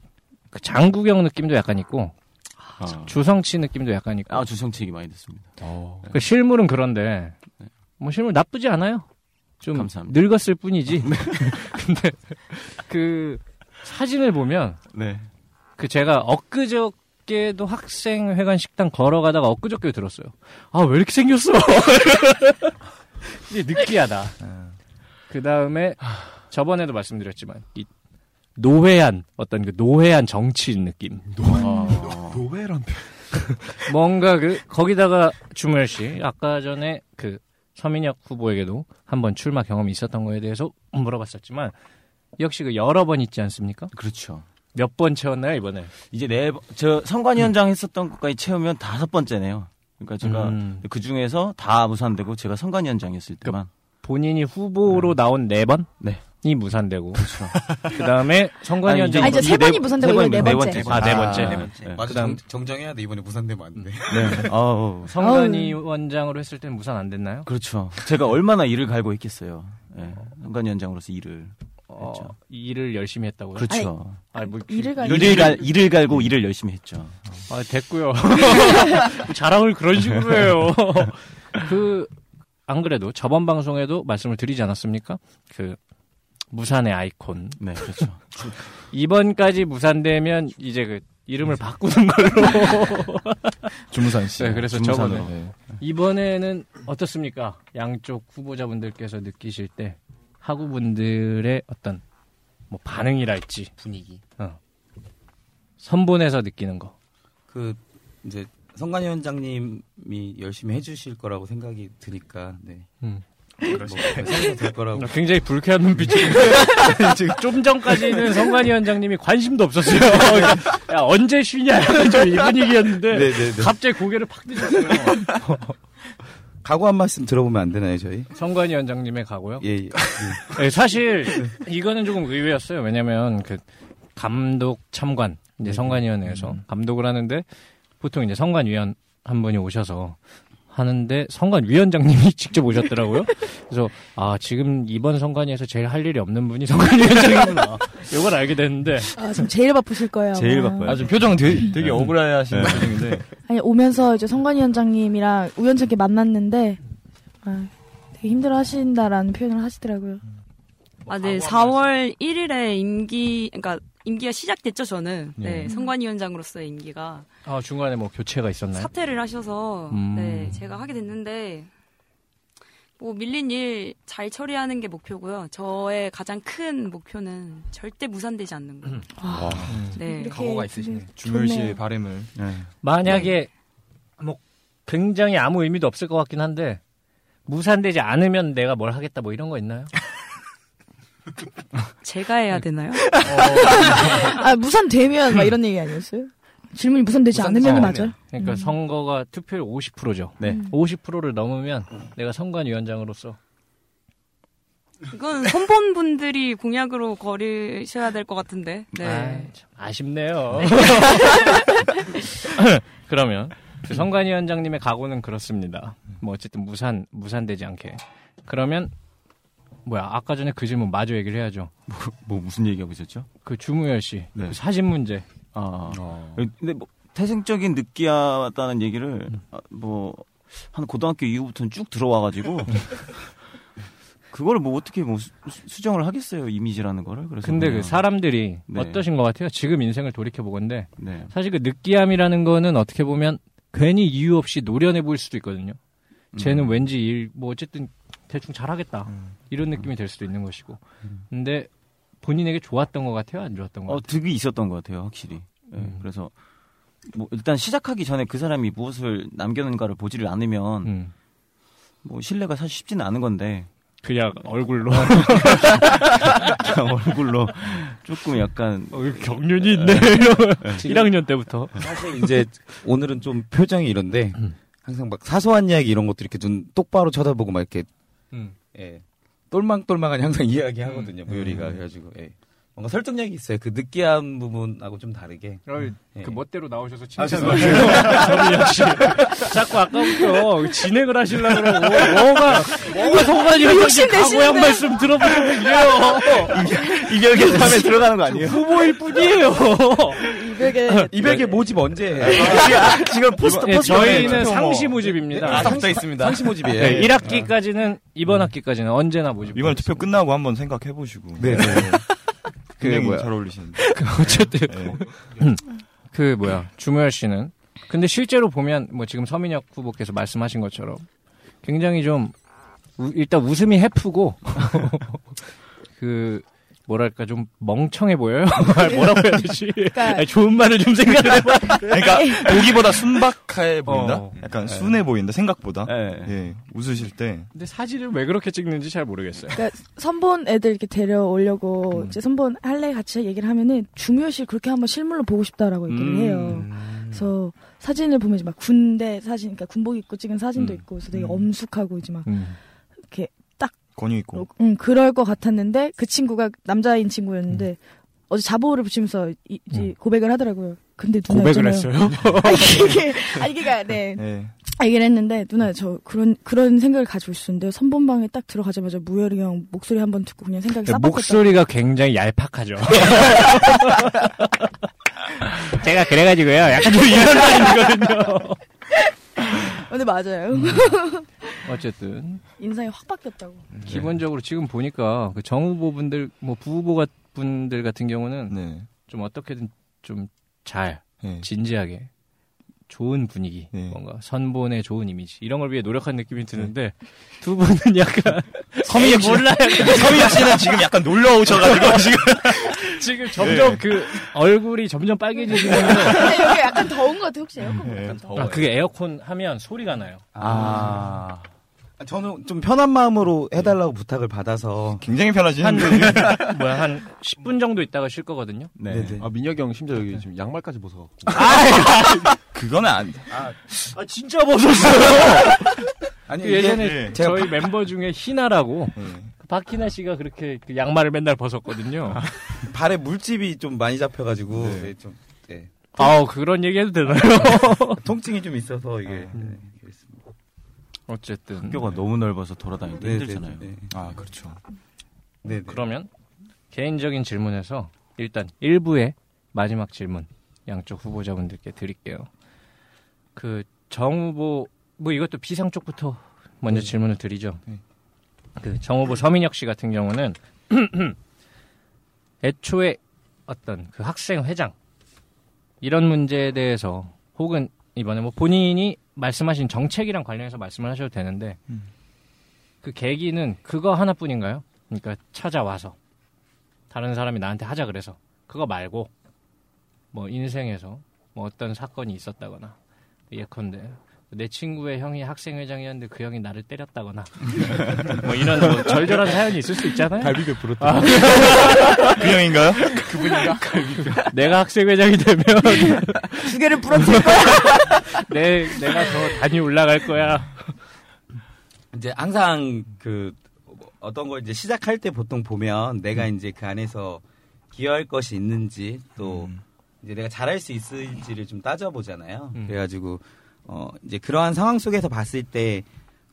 그 장국영 느낌도 약간 있고 아, 주성치 느낌도 약간 있고 아 주성치 얘기 많이 듣습니다. 어. 그 실물은 그런데 뭐 실물 나쁘지 않아요. 좀 감사합니다. 늙었을 뿐이지. 근데 그 사진을 보면 네. 그 제가 엊그저께도 학생회관 식당 걸어가다가 엊그저께 들었어요. 아 왜 이렇게 생겼어? 이게 느끼하다. 그 다음에 저번에도 말씀드렸지만 이 노회한 어떤 그 노회한 정치인 느낌. 아, 노회란데. 뭔가 그 거기다가 주무열 씨 아까 전에 그 서민혁 후보에게도 한번 출마 경험이 있었던 거에 대해서 물어봤었지만 역시 그 여러 번 있지 않습니까? 그렇죠. 몇 번 채웠나요 이번에? 이제 네, 번- 저 선관위원장 했었던 것까지 채우면 다섯 번째네요. 그러니까 제가 음. 그 중에서 다 무산되고 제가 선관위원장이었을 때만 본인이 후보로 나온 네 번 이 네. 무산되고 그 다음에 선관위원장 아, 이제 세 이게 번이 무산되고 이거 네 번째. 아, 네 번째. 네 번째. 네. 맞아 그다음- 정, 정정해야 돼 이번에 무산되면 안 돼. 네. 아우, 선관위 원장으로 했을 때는 무산 안 됐나요? 그렇죠. 제가 얼마나 일을 갈고 했겠어요. 네. 선관위 원장으로서 일을. 어, 그렇죠. 일을 열심히 했다고요? 그렇죠. 아니, 뭐, 일을 갈 일을 갈 일을 갈고 일을 열심히 했죠. 아, 됐고요. 자랑을 그런 식으로 해요. 그, 안 그래도 저번 방송에도 말씀을 드리지 않았습니까? 그, 무산의 아이콘. 네, 그렇죠. 이번까지 무산되면 이제 그, 이름을 바꾸는 걸로. 주무산 씨. 네, 그래서. 저번에. 네. 이번에는 어떻습니까? 양쪽 후보자분들께서 느끼실 때 하구분들의 어떤 뭐 반응이랄지 분위기, 어. 선본에서 느끼는 거. 그 이제 성관 위원장님이 열심히 해주실 거라고 생각이 드니까 네. 음. 성도 될 거라고. 굉장히 불쾌한 눈빛이. 지금 좀 전까지는 성관 위원장님이 관심도 없었어요. 야, 언제 쉬냐? 좀이 분위기였는데 네네네. 갑자기 고개를 팍 드셨어요. 각오 한 말씀 들어보면 안 되나요, 저희? 성관 위원장님의 가고요. 예, 예. 네, 사실 이거는 조금 의외였어요. 왜냐면 그 감독 참관 이제 성관위원회에서 감독을 하는데 보통 이제 성관위원 한 분이 오셔서 하는데 성관위원장님이 직접 오셨더라고요. 그래서 아 지금 이번 성관위에서 제일 할 일이 없는 분이 성관위원장이구나. 이걸 알게 됐는데 아, 지금 제일 바쁘실 거예요. 제일 아마. 바빠요. 아, 좀 표정 되게, 되게 억울해하시는 표정인데. 아니 오면서 이제 성관위원장님이랑 우연찮게 만났는데 아, 되게 힘들어하신다라는 표현을 하시더라고요. 아, 네. 4월 1일에 임기, 그러니까 임기가 시작됐죠, 저는. 네. 네. 성관위원장으로서의 임기가. 아 중간에 뭐 교체가 있었나요? 사퇴를 하셔서, 음. 네. 제가 하게 됐는데, 뭐 밀린 일 잘 처리하는 게 목표고요. 저의 가장 큰 목표는 절대 무산되지 않는 거. 아, 네. 각오가 있으시네. 좋네요. 바램을. 만약에 뭐 굉장히 아무 의미도 없을 것 같긴 한데 무산되지 않으면 내가 뭘 하겠다 뭐 이런 거 있나요? 제가 해야 되나요? 아 무산되면 막 이런 얘기 아니었어요? 질문이 무산되지 않으면 않으면. 맞아요. 그러니까 음. 선거가 투표율 50%죠. 네. 50%를 넘으면 내가 선관위원장으로서 이건 선본 분들이 공약으로 거리셔야 될 것 같은데. 네. 참 아쉽네요. 그러면 그 선관위원장님의 각오는 그렇습니다. 뭐 어쨌든 무산 무산되지 않게. 그러면 뭐야 아까 전에 그 질문 마저 얘기를 해야죠. 뭐 무슨 얘기하고 있었죠? 그 주무열 씨 네. 그 사진 문제. 아, 어. 근데 뭐 태생적인 느끼하다는 얘기를 아, 뭐한 고등학교 이후부터는 쭉 들어와가지고 그거를 뭐 어떻게 뭐 수, 수정을 하겠어요 이미지라는 거를 그래서 근데 그 그냥- 사람들이 네. 어떠신 것 같아요? 지금 인생을 돌이켜 보건데 네. 사실 그 느끼함이라는 거는 어떻게 보면 괜히 이유 없이 노련해 보일 수도 있거든요. 쟤는 음. 왠지 일 뭐 어쨌든 대충 잘하겠다 이런 느낌이 될 수도 있는 것이고. 근데 본인에게 좋았던 것 같아요, 안 좋았던 것 어 같아요. 득이 있었던 것 같아요 확실히 예, 음. 그래서 뭐 일단 시작하기 전에 그 사람이 무엇을 남겨놓은가를 보지를 않으면 음. 뭐 신뢰가 사실 쉽지는 않은 건데 그냥 얼굴로 그냥 얼굴로 조금 약간 어, 경륜이 있네. 1학년 때부터. 사실 이제 오늘은 좀 표정이 이런데 음. 항상 막 사소한 이야기 이런 것도 이렇게 눈 똑바로 쳐다보고 막 이렇게 음. 예. 똘망똘망한 항상 이야기 하거든요. 무효리가 음. 그래가지고 예. 뭔가 설득력이 있어요. 그 느끼한 부분하고 좀 다르게. 예. 그 멋대로 나오셔서 아, 칭찬을 하시고 저는 역시 자꾸 아까부터 진행을 하시려고 그러고 뭐가 뭐가 성관이 욕심 각오의 한 내시는데. 말씀 들어보려고 이래요 이별계 다음에 들어가는 거 아니에요? 후보일 뿐이에요 이백에 이백의 모집 언제 해? 지금 포스터 예, 포스터 저희는 상시 모집입니다 아, 붙어 있습니다. 상시 모집이에요. 네, 1학기까지는 이번 학기까지는 언제나 모집 이번 투표 끝나고 한번 생각해 보시고. 네, 네. 굉장히 뭐야. 잘 어울리시는데. 어쨌든 네. 그 뭐야 주무열 씨는 근데 실제로 보면 뭐 지금 서민혁 후보께서 말씀하신 것처럼 굉장히 좀 우- 일단 웃음이 해프고 그 뭐랄까 좀 멍청해 보여요. 뭐라고 해야 되지? 아니, 좋은 말을 좀 생각을 해봐. 그러니까 보기보다 순박해 보인다. 어. 약간 순해 보인다. 생각보다. 네. 예, 웃으실 때. 근데 사진을 왜 그렇게 찍는지 잘 모르겠어요. 그러니까 선본 애들 이렇게 데려오려고 이제 선본 할래 같이 얘기를 하면은 중요시 그렇게 한번 실물로 보고 싶다라고 얘기를 해요. 그래서 사진을 보면 이제 막 군대 사진, 그러니까 군복 입고 찍은 사진도 음. 있고, 그래서 되게 음. 엄숙하고 이제 막 음. 이렇게 권유 있고. 음, 그럴 것 같았는데 그 친구가 남자인 친구였는데 어제 자보를 붙이면서 이, 이제 음. 고백을 하더라고요. 근데 누나 고백을 있잖아요. 했어요? 아니 이게 아니 그니까 네 예. 얘기를 했는데 누나 저 그런 그런 생각을 가지고 있었는데 선본방에 딱 들어가자마자 무열이 형 목소리 한번 듣고 그냥 생각이 싹 바뀌었다. 목소리가 굉장히 얄팍하죠. 제가 그래가지고요. 약간 좀 이런 라인이거든요. 근데 맞아요. 음. 어쨌든 인상이 확 바뀌었다고. 기본적으로 지금 보니까 그 정후보 분들 뭐 부후보 분들 같은 경우는 네. 좀 어떻게든 좀잘 예. 진지하게 좋은 분위기 네. 뭔가 선본의 좋은 이미지 이런 걸 위해 노력한 느낌이 드는데 두 분은 약간 씨. 몰라요. 서민혁 씨는 지금 약간 놀러 오셔가지고 지금. 지금 점점 그 얼굴이 점점 빨개지시는데 근데 여기 약간 더운 것 같아 혹시 에어컨 네, 아, 그게 에어컨 하면 소리가 나요. 아 아, 저는 좀 편한 마음으로 해달라고 부탁을 받아서 굉장히 편하지. 한 뭐야 한 10분 정도 있다가 쉴 거거든요. 네. 네네. 아 민혁이 형 심지어 여기 지금 양말까지 벗어갖고. 그거는 안 돼. 아 진짜 벗었어요. 아니 그 예전에 예. 제가 저희 멤버 중에 희나라고 예. 그 박희나 씨가 그렇게 그 양말을 맨날 벗었거든요. 발에 물집이 좀 많이 잡혀가지고 네. 네, 좀 네. 아 그런 얘기 해도 되나요? 통증이 좀 있어서 이게 음. 네. 어쨌든 학교가 너무 넓어서 돌아다니기 네, 힘들잖아요. 네, 네. 아 그렇죠. 네, 네. 그러면 개인적인 질문에서 일단 1부의 마지막 질문 양쪽 후보자분들께 드릴게요. 그 정 후보 뭐 이것도 비상 쪽부터 먼저 질문을 드리죠. 네. 그 정 후보 서민혁 씨 같은 경우는 애초에 어떤 그 학생 회장 이런 문제에 대해서 혹은 이번에 뭐 본인이 말씀하신 정책이랑 관련해서 말씀을 하셔도 되는데 음. 그 계기는 그거 하나뿐인가요? 그러니까 찾아와서 다른 사람이 나한테 하자 그래서 그거 말고 뭐 인생에서 뭐 어떤 사건이 있었다거나 예컨대 내 친구의 형이 학생회장이었는데 그 형이 나를 때렸다거나 뭐 이런 뭐 절절한 사연이 있을 수 있잖아요. 갈비뼈 부러뜨려. 그 형인가요? 내가 학생회장이 되면 두 개를 부러뜨릴 거야. 내 내가 더 단위 올라갈 거야. 이제 항상 그 어떤 걸 이제 시작할 때 보통 보면 내가 음. 이제 그 안에서 기여할 것이 있는지 또 음. 이제 내가 잘할 수 있을지를 좀 따져보잖아요. 음. 그래가지고 어 이제 그러한 상황 속에서 봤을 때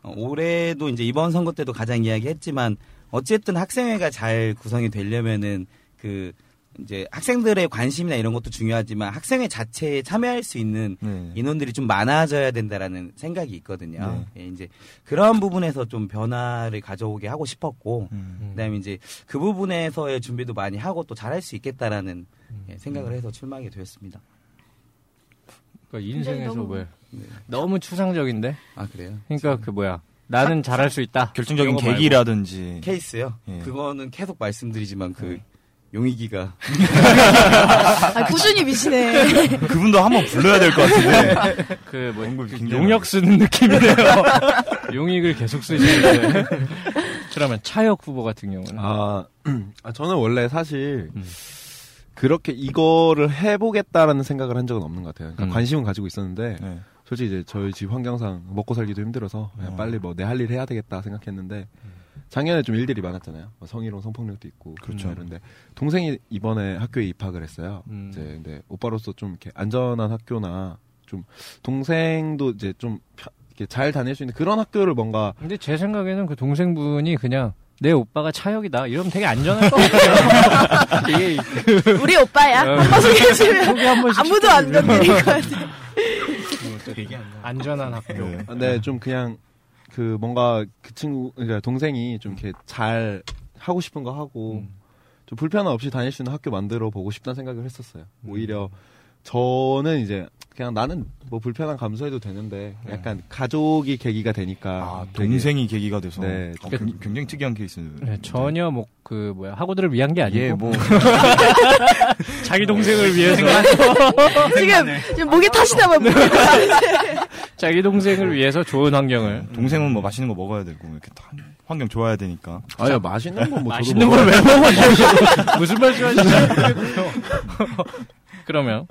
어, 올해도 이제 이번 선거 때도 가장 이야기했지만 어쨌든 학생회가 잘 구성이 되려면은 그 이제 학생들의 관심이나 이런 것도 중요하지만 학생회 자체에 참여할 수 있는 네. 인원들이 좀 많아져야 된다라는 생각이 있거든요. 예, 이제 그러한 부분에서 좀 변화를 가져오게 하고 싶었고, 음. 그다음에 이제 그 부분에서의 준비도 많이 하고 또 잘할 수 있겠다라는 음. 예, 생각을 해서 출마하게 되었습니다. 그러니까 인생에서 너무- 왜 네. 너무 추상적인데. 아 그래요? 그러니까 그 뭐야 나는 잘할 수 있다. 결정적인. 계기라든지 케이스요. 예. 그거는 계속 말씀드리지만 그 용익이가 아, 꾸준히 미치네. 그분도 한번 불러야 될 것 같은데. 그뭐 굉장히 용역 쓰는 느낌이네요. 용익을 계속 쓰시는데. 그러면 차혁 후보 같은 경우는 아, 아, 저는 원래 사실 음. 그렇게 이거를 해보겠다라는 생각을 한 적은 없는 것 같아요. 그러니까 음. 관심은 가지고 있었는데 네. 솔직히 이제 저희 집 환경상 먹고 살기도 힘들어서 그냥 어. 빨리 뭐 내 할 일 해야 되겠다 생각했는데 작년에 좀 일들이 많았잖아요. 뭐 성희롱, 성폭력도 있고 그렇죠. 그런데 동생이 이번에 학교에 입학을 했어요. 음. 이제 근데 오빠로서 좀 이렇게 안전한 학교나 좀 동생도 이제 좀 펴- 이렇게 잘 다닐 수 있는 그런 학교를 뭔가 근데 제 생각에는 그 동생분이 그냥 내 오빠가 차혁이다 이러면 되게 안전할 것 같아요. 이게 우리 오빠야. 어. 한번 소개해주면 아무도 안 건드릴 것 같아. 안전한 학교. 네. 아, 네, 좀 그냥 그 뭔가 그 친구 그러니까 동생이 좀 이렇게 잘 하고 싶은 거 하고 음. 좀 불편함 없이 다닐 수 있는 학교 만들어 보고 싶다는 생각을 했었어요. 오히려 저는 이제 그냥 나는 뭐 불편함 감수해도 되는데 약간 가족이 계기가 되니까 아, 되게- 동생이 계기가 돼서 네. 어, 굉- 굉장히 특이한 케이스. 네, 전혀 뭐 그 뭐야 학우들을 위한 게 아니고 예, 뭐 자기 동생을 위해서 지금, 지금 목에 타시나 봐. 목에 자기 동생을 위해서 좋은 환경을 동생은 뭐 맛있는 거 먹어야 되고 이렇게 다 환경 좋아야 되니까. 아야 맛있는 건뭐 맛있는 걸 왜 먹어? 무슨 말씀하시는 거예요? 그러면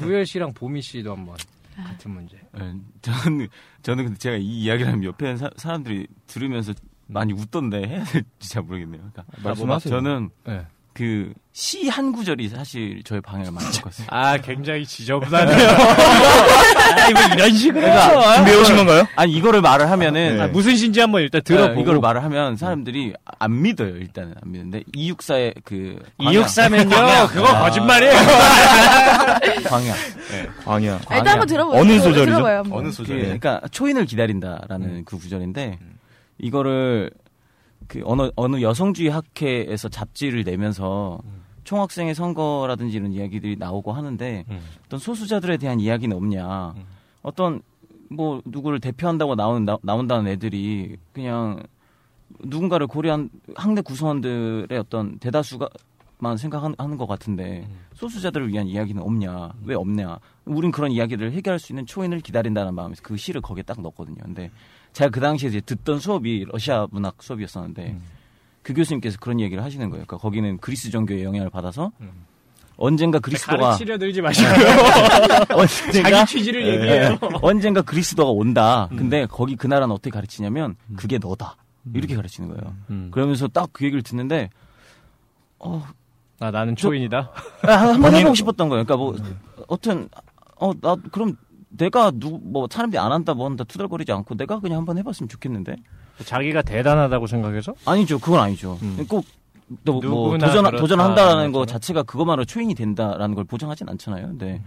무열 씨랑 보미 씨도 한번 같은 문제. 예, 저는 저는 근데 제가 이 이야기를 하면 옆에 사, 사람들이 들으면서 많이 웃던데 해야 될지 잘 모르겠네요. 그러니까 말씀하세요. 저는 네. 그 시 한 구절이 사실 저의 방향을 많이 바꿨어요. 아 굉장히 지저분하네요. 아, 이거 이런 식으로 준비해 오신 건가요? 아니 이거를 말을 하면은 네. 아, 무슨 신지 한번 일단 네, 들어보고 이걸 말을 하면 사람들이 안 믿어요 일단은 안 믿는데 이육사의 그 이육사면요 그거 아. 거짓말이에요. 광야 광야. 아, 일단 한번 들어보세요. 어느 소절이죠? 어느 그, 소절? 그러니까 초인을 기다린다라는 그 구절인데 이거를 그 어느 어느 여성주의 학회에서 잡지를 내면서 총학생의 선거라든지 이런 이야기들이 나오고 하는데 음. 어떤 소수자들에 대한 이야기는 없냐. 어떤 뭐 누구를 대표한다고 나오는 나, 나온다는 애들이 그냥 누군가를 고려한 학내 구성원들의 어떤 대다수가만 생각하는 것 같은데 소수자들을 위한 이야기는 없냐? 왜 없냐? 우린 그런 이야기를 해결할 수 있는 초인을 기다린다는 마음에서 그 시를 거기에 딱 넣었거든요. 근데 제가 그 당시에 이제 듣던 수업이 러시아 문학 수업이었었는데 음. 그 교수님께서 그런 얘기를 하시는 거예요. 그러니까 거기는 그리스 종교의 영향을 받아서 음. 언젠가 그리스도가 가르치려 들지 마시고요. 언젠가 자기 취지를 얘기해요. 언젠가 그리스도가 온다. 근데 거기 그 나라는 어떻게 가르치냐면 그게 너다. 이렇게 가르치는 거예요. 음. 그러면서 딱 그 얘기를 듣는데 어, 아, 나는 초인이다. 아, 한번 해보고 싶었던 거예요. 그러니까 뭐 어떤 어 나 그럼 내가 누 뭐 사람들이 안 한다 뭐 한다 투덜거리지 않고 내가 그냥 한번 해봤으면 좋겠는데 자기가 대단하다고 생각해서? 아니죠 그건 아니죠 음. 꼭 또 뭐 도전 그렇다, 도전한다라는 거. 자체가 그것만으로 초인이 된다라는 걸 보장하진 않잖아요. 근데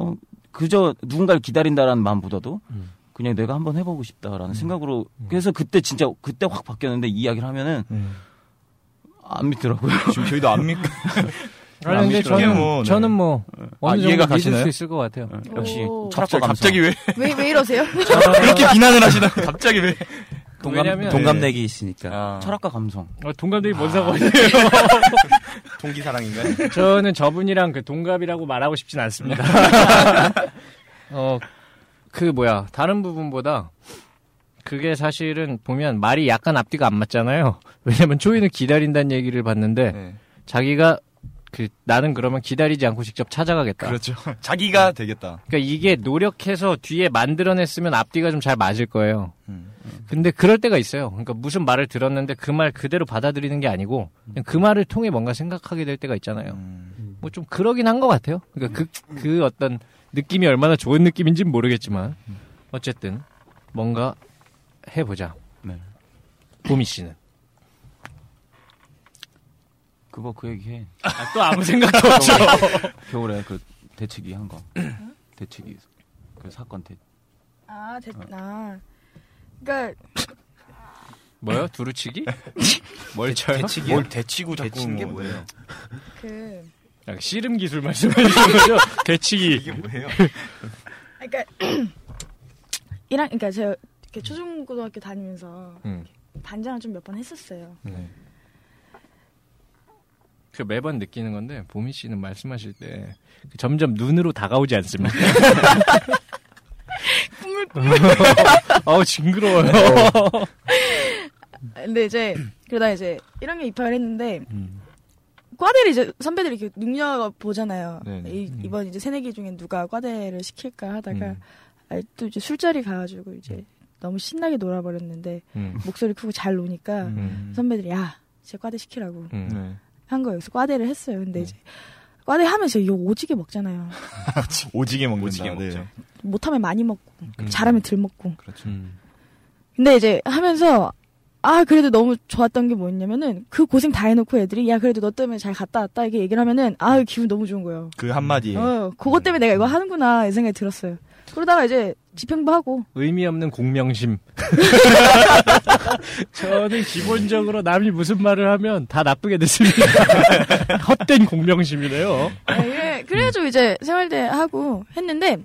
어 그저 누군가를 기다린다라는 마음보다도 음. 그냥 내가 한번 해보고 싶다라는 생각으로 그래서 그때 진짜 그때 확 바뀌었는데 이 이야기를 하면은 안 믿더라고요. 지금 저희도 안 믿고. 아니, 근데. 저는, 뭐, 네. 저는 뭐, 어느 아, 정도 믿을 가시나요? 수 있을 것 같아요. 역시 오. 철학과 감성. 갑자기 왜 왜, 왜 이러세요? 그렇게 비난을 하시나? 갑자기 왜? 동감, 왜냐면- 동감내기 있으니까. 아, 철학과 감성. 어, 동갑들이 뭔 상관이에요? 동기 사랑인가요? 저는 저분이랑 그 동갑이라고 말하고 싶진 않습니다. 어, 그 뭐야, 다른 부분보다 그게 사실은 보면 말이 약간 앞뒤가 안 맞잖아요. 왜냐면 초이는 기다린다는 얘기를 봤는데 네. 자기가 그 나는 그러면 기다리지 않고 직접 찾아가겠다. 그렇죠. 자기가 되겠다. 그러니까 이게 노력해서 뒤에 만들어냈으면 앞뒤가 좀 잘 맞을 거예요. 음. 근데 그럴 때가 있어요. 그러니까 무슨 말을 들었는데 그 말 그대로 받아들이는 게 아니고 그냥 그 말을 통해 뭔가 생각하게 될 때가 있잖아요. 음. 뭐좀 그러긴 한 것 같아요. 그러니까 그, 그 어떤 느낌이 얼마나 좋은 느낌인지는 모르겠지만 어쨌든 뭔가 해보자. 네. 보미 씨는 그거 그 얘기해. 아, 또 아무 생각도 없죠. 겨울에 그 대치기 한 거. 대치기 그 사건 대. 아, 됐나. 그니까, 뭐요? 두루치기? 뭘 쳐요? 뭘 대치고 자꾸 대치는 게 뭐, 뭐예요? 그, 아, 씨름 기술 말씀하시는 거죠? 대치기. 이게 뭐예요? 그니까, 1학, 그니까 제가 이렇게 초중고등학교 다니면서 음. 반장을 좀 몇 번 했었어요. 네. 그 매번 느끼는 건데 보미 씨는 말씀하실 때그 점점 눈으로 다가오지 않습니까? 꿈을 어우 징그러워요. 근데 이제 그러다 이제 1학년 입학을 했는데 음. 과대를 이제 선배들이 이렇게 능력 보잖아요. 네네. 이, 음. 이번 이제 새내기 중에 누가 과대를 시킬까 하다가 음. 아, 또 이제 술자리 가가지고 이제 너무 신나게 놀아버렸는데 음. 목소리 크고 잘 노니까 음. 선배들이 야, 쟤 과대 시키라고 음. 네. 한 거예요. 그래서 과대를 했어요. 근데 이제 과대 하면 서 이거 오지게 먹잖아요. 오지게 먹는다. 오지게 네. 먹죠. 못하면 많이 먹고 음. 잘하면 덜 먹고. 그렇죠. 음. 근데 이제 하면서 아 그래도 너무 좋았던 게 뭐였냐면은 그 고생 다 해놓고 애들이 야 그래도 너 때문에 잘 갔다 왔다 이렇게 얘기를 하면은 아 기분 너무 좋은 거예요. 그 한마디에. 어 그것 때문에 내가 이거 하는구나 이 생각이 들었어요. 그러다가 이제 집행부 하고 의미 없는 공명심. 저는 기본적으로 남이 무슨 말을 하면 다 나쁘게 듣습니다. 헛된 공명심이네요. 네, 그래가지고 이제 생활대 하고 했는데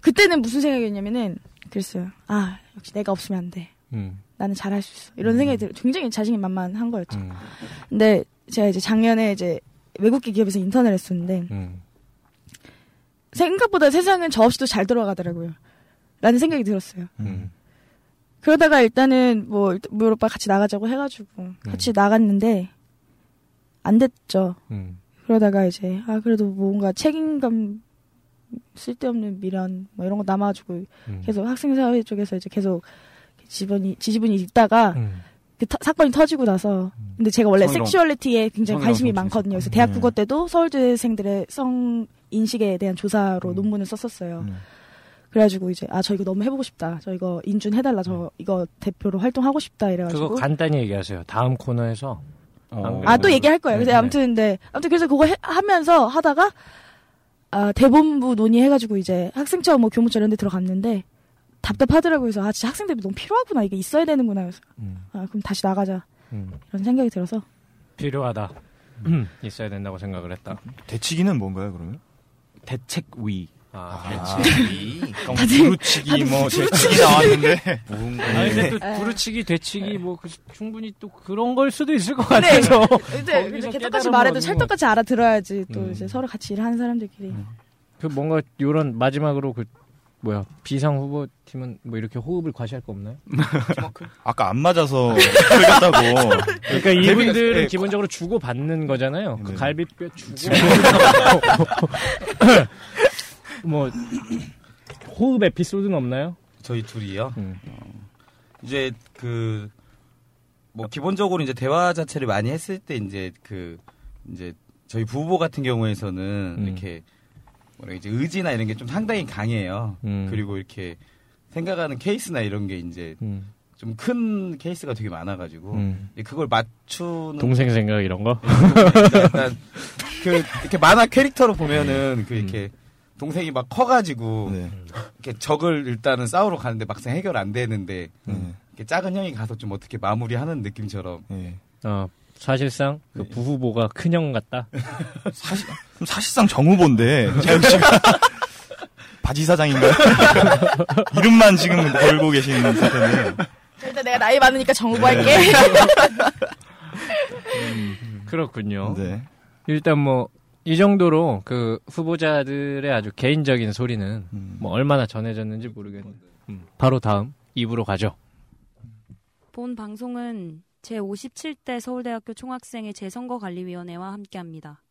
그때는 무슨 생각이었냐면은 그랬어요. 아 역시 내가 없으면 안 돼. 음. 나는 잘할 수 있어. 이런 생각이 들어. 굉장히 자신이 만만한 거였죠. 음. 근데 제가 이제 작년에 이제 외국계 기업에서 인턴을 했었는데 음. 생각보다 세상은 저 없이도 잘 돌아가더라고요. 라는 생각이 들었어요. 음. 그러다가 일단은 뭐뭐 오빠 같이 나가자고 해가지고 같이 나갔는데 안 됐죠. 음. 그러다가 이제 아 그래도 뭔가 책임감 쓸데없는 미련 뭐 이런 거 남아가지고 음. 계속 학생사회 쪽에서 이제 계속 지지분이 지지분이 있다가 음. 그 터- 사건이 터지고 나서 근데 제가 원래 성희롱. 섹슈얼리티에 굉장히 관심이 많거든요. 그래서. 대학 음. 국어 때도 서울대생들의 성 인식에 대한 조사로 음. 논문을 썼었어요. 음. 그래가지고 이제 아 저 이거 너무 해보고 싶다. 저 이거 인준 해달라. 저 이거 대표로 활동하고 싶다. 그거 이래가지고 간단히 얘기하세요. 다음 코너에서 어. 아또 얘기할 거예요. 네, 그래서 네. 아무튼 근데 아무튼 그래서 그거 해- 하면서 하다가 아 대본부 논의해가지고 이제 학생처 뭐 교무처 이런 데 들어갔는데 답답하더라고요. 그래서 아 진짜 학생 대비 너무 필요하구나. 이게 있어야 되는구나. 그래서 음. 아 그럼 다시 나가자. 음. 이런 생각이 들어서 필요하다. 있어야 된다고 생각을 했다. 대치기는 뭔가요, 그러면? 대책위. 아, 그러니까 부르치기, 뭐, 대치기 나왔는데. 아니 근데 또 에. 부르치기, 되치기 뭐 그- 충분히 또 그런 걸 수도 있을 것 같아서. 이제 거기서 이제 개떡같이 말해도 찰떡같이 알아들어야지 또 음. 이제 서로 같이 일하는 사람들끼리 그 뭔가 요런 마지막으로 그 뭐야 비상 후보 팀은 뭐 이렇게 호흡을 과시할 거 없나요? 아까 안 맞아서 틀렸다고. 그러니까 이분들은 네, 기본적으로 주고 받는 거잖아요. 그 네. 갈비뼈 주고 뭐 호흡 에피소드는 없나요? 저희 둘이요. 음. 이제 그 뭐 기본적으로 이제 대화 자체를 많이 했을 때 이제 그 이제 저희 부부 같은 경우에서는 음. 이렇게 뭐라 이제 의지나 이런 게 좀 상당히 강해요. 음. 그리고 이렇게 생각하는 케이스나 이런 게 이제 음. 좀큰 케이스가 되게 많아가지고 음. 그걸 맞추는 동생 생각 이런 거? 이제 약간 그 이렇게 만화 캐릭터로 보면은 그 이렇게 음. 동생이 막 커가지고 네. 이렇게 적을 일단은 싸우러 가는데 막상 해결 안 되는데 네. 이렇게 작은 형이 가서 좀 어떻게 마무리하는 느낌처럼 네. 어, 사실상 그 부후보가 큰 형 같다. 사실 사실상 정 후보인데 재혁 씨가 바지 사장인가요? 이름만 지금 걸고 계시는 상태인데. 일단 내가 나이 많으니까 정 후보 할게. 그렇군요. 네. 일단 뭐 이 정도로 그 후보자들의 아주 개인적인 소리는 음. 뭐 얼마나 전해졌는지 모르겠는데 음, 바로 다음 2부로 가죠. 본 방송은 제57대 서울대학교 총학생회 재선거관리위원회와 함께합니다.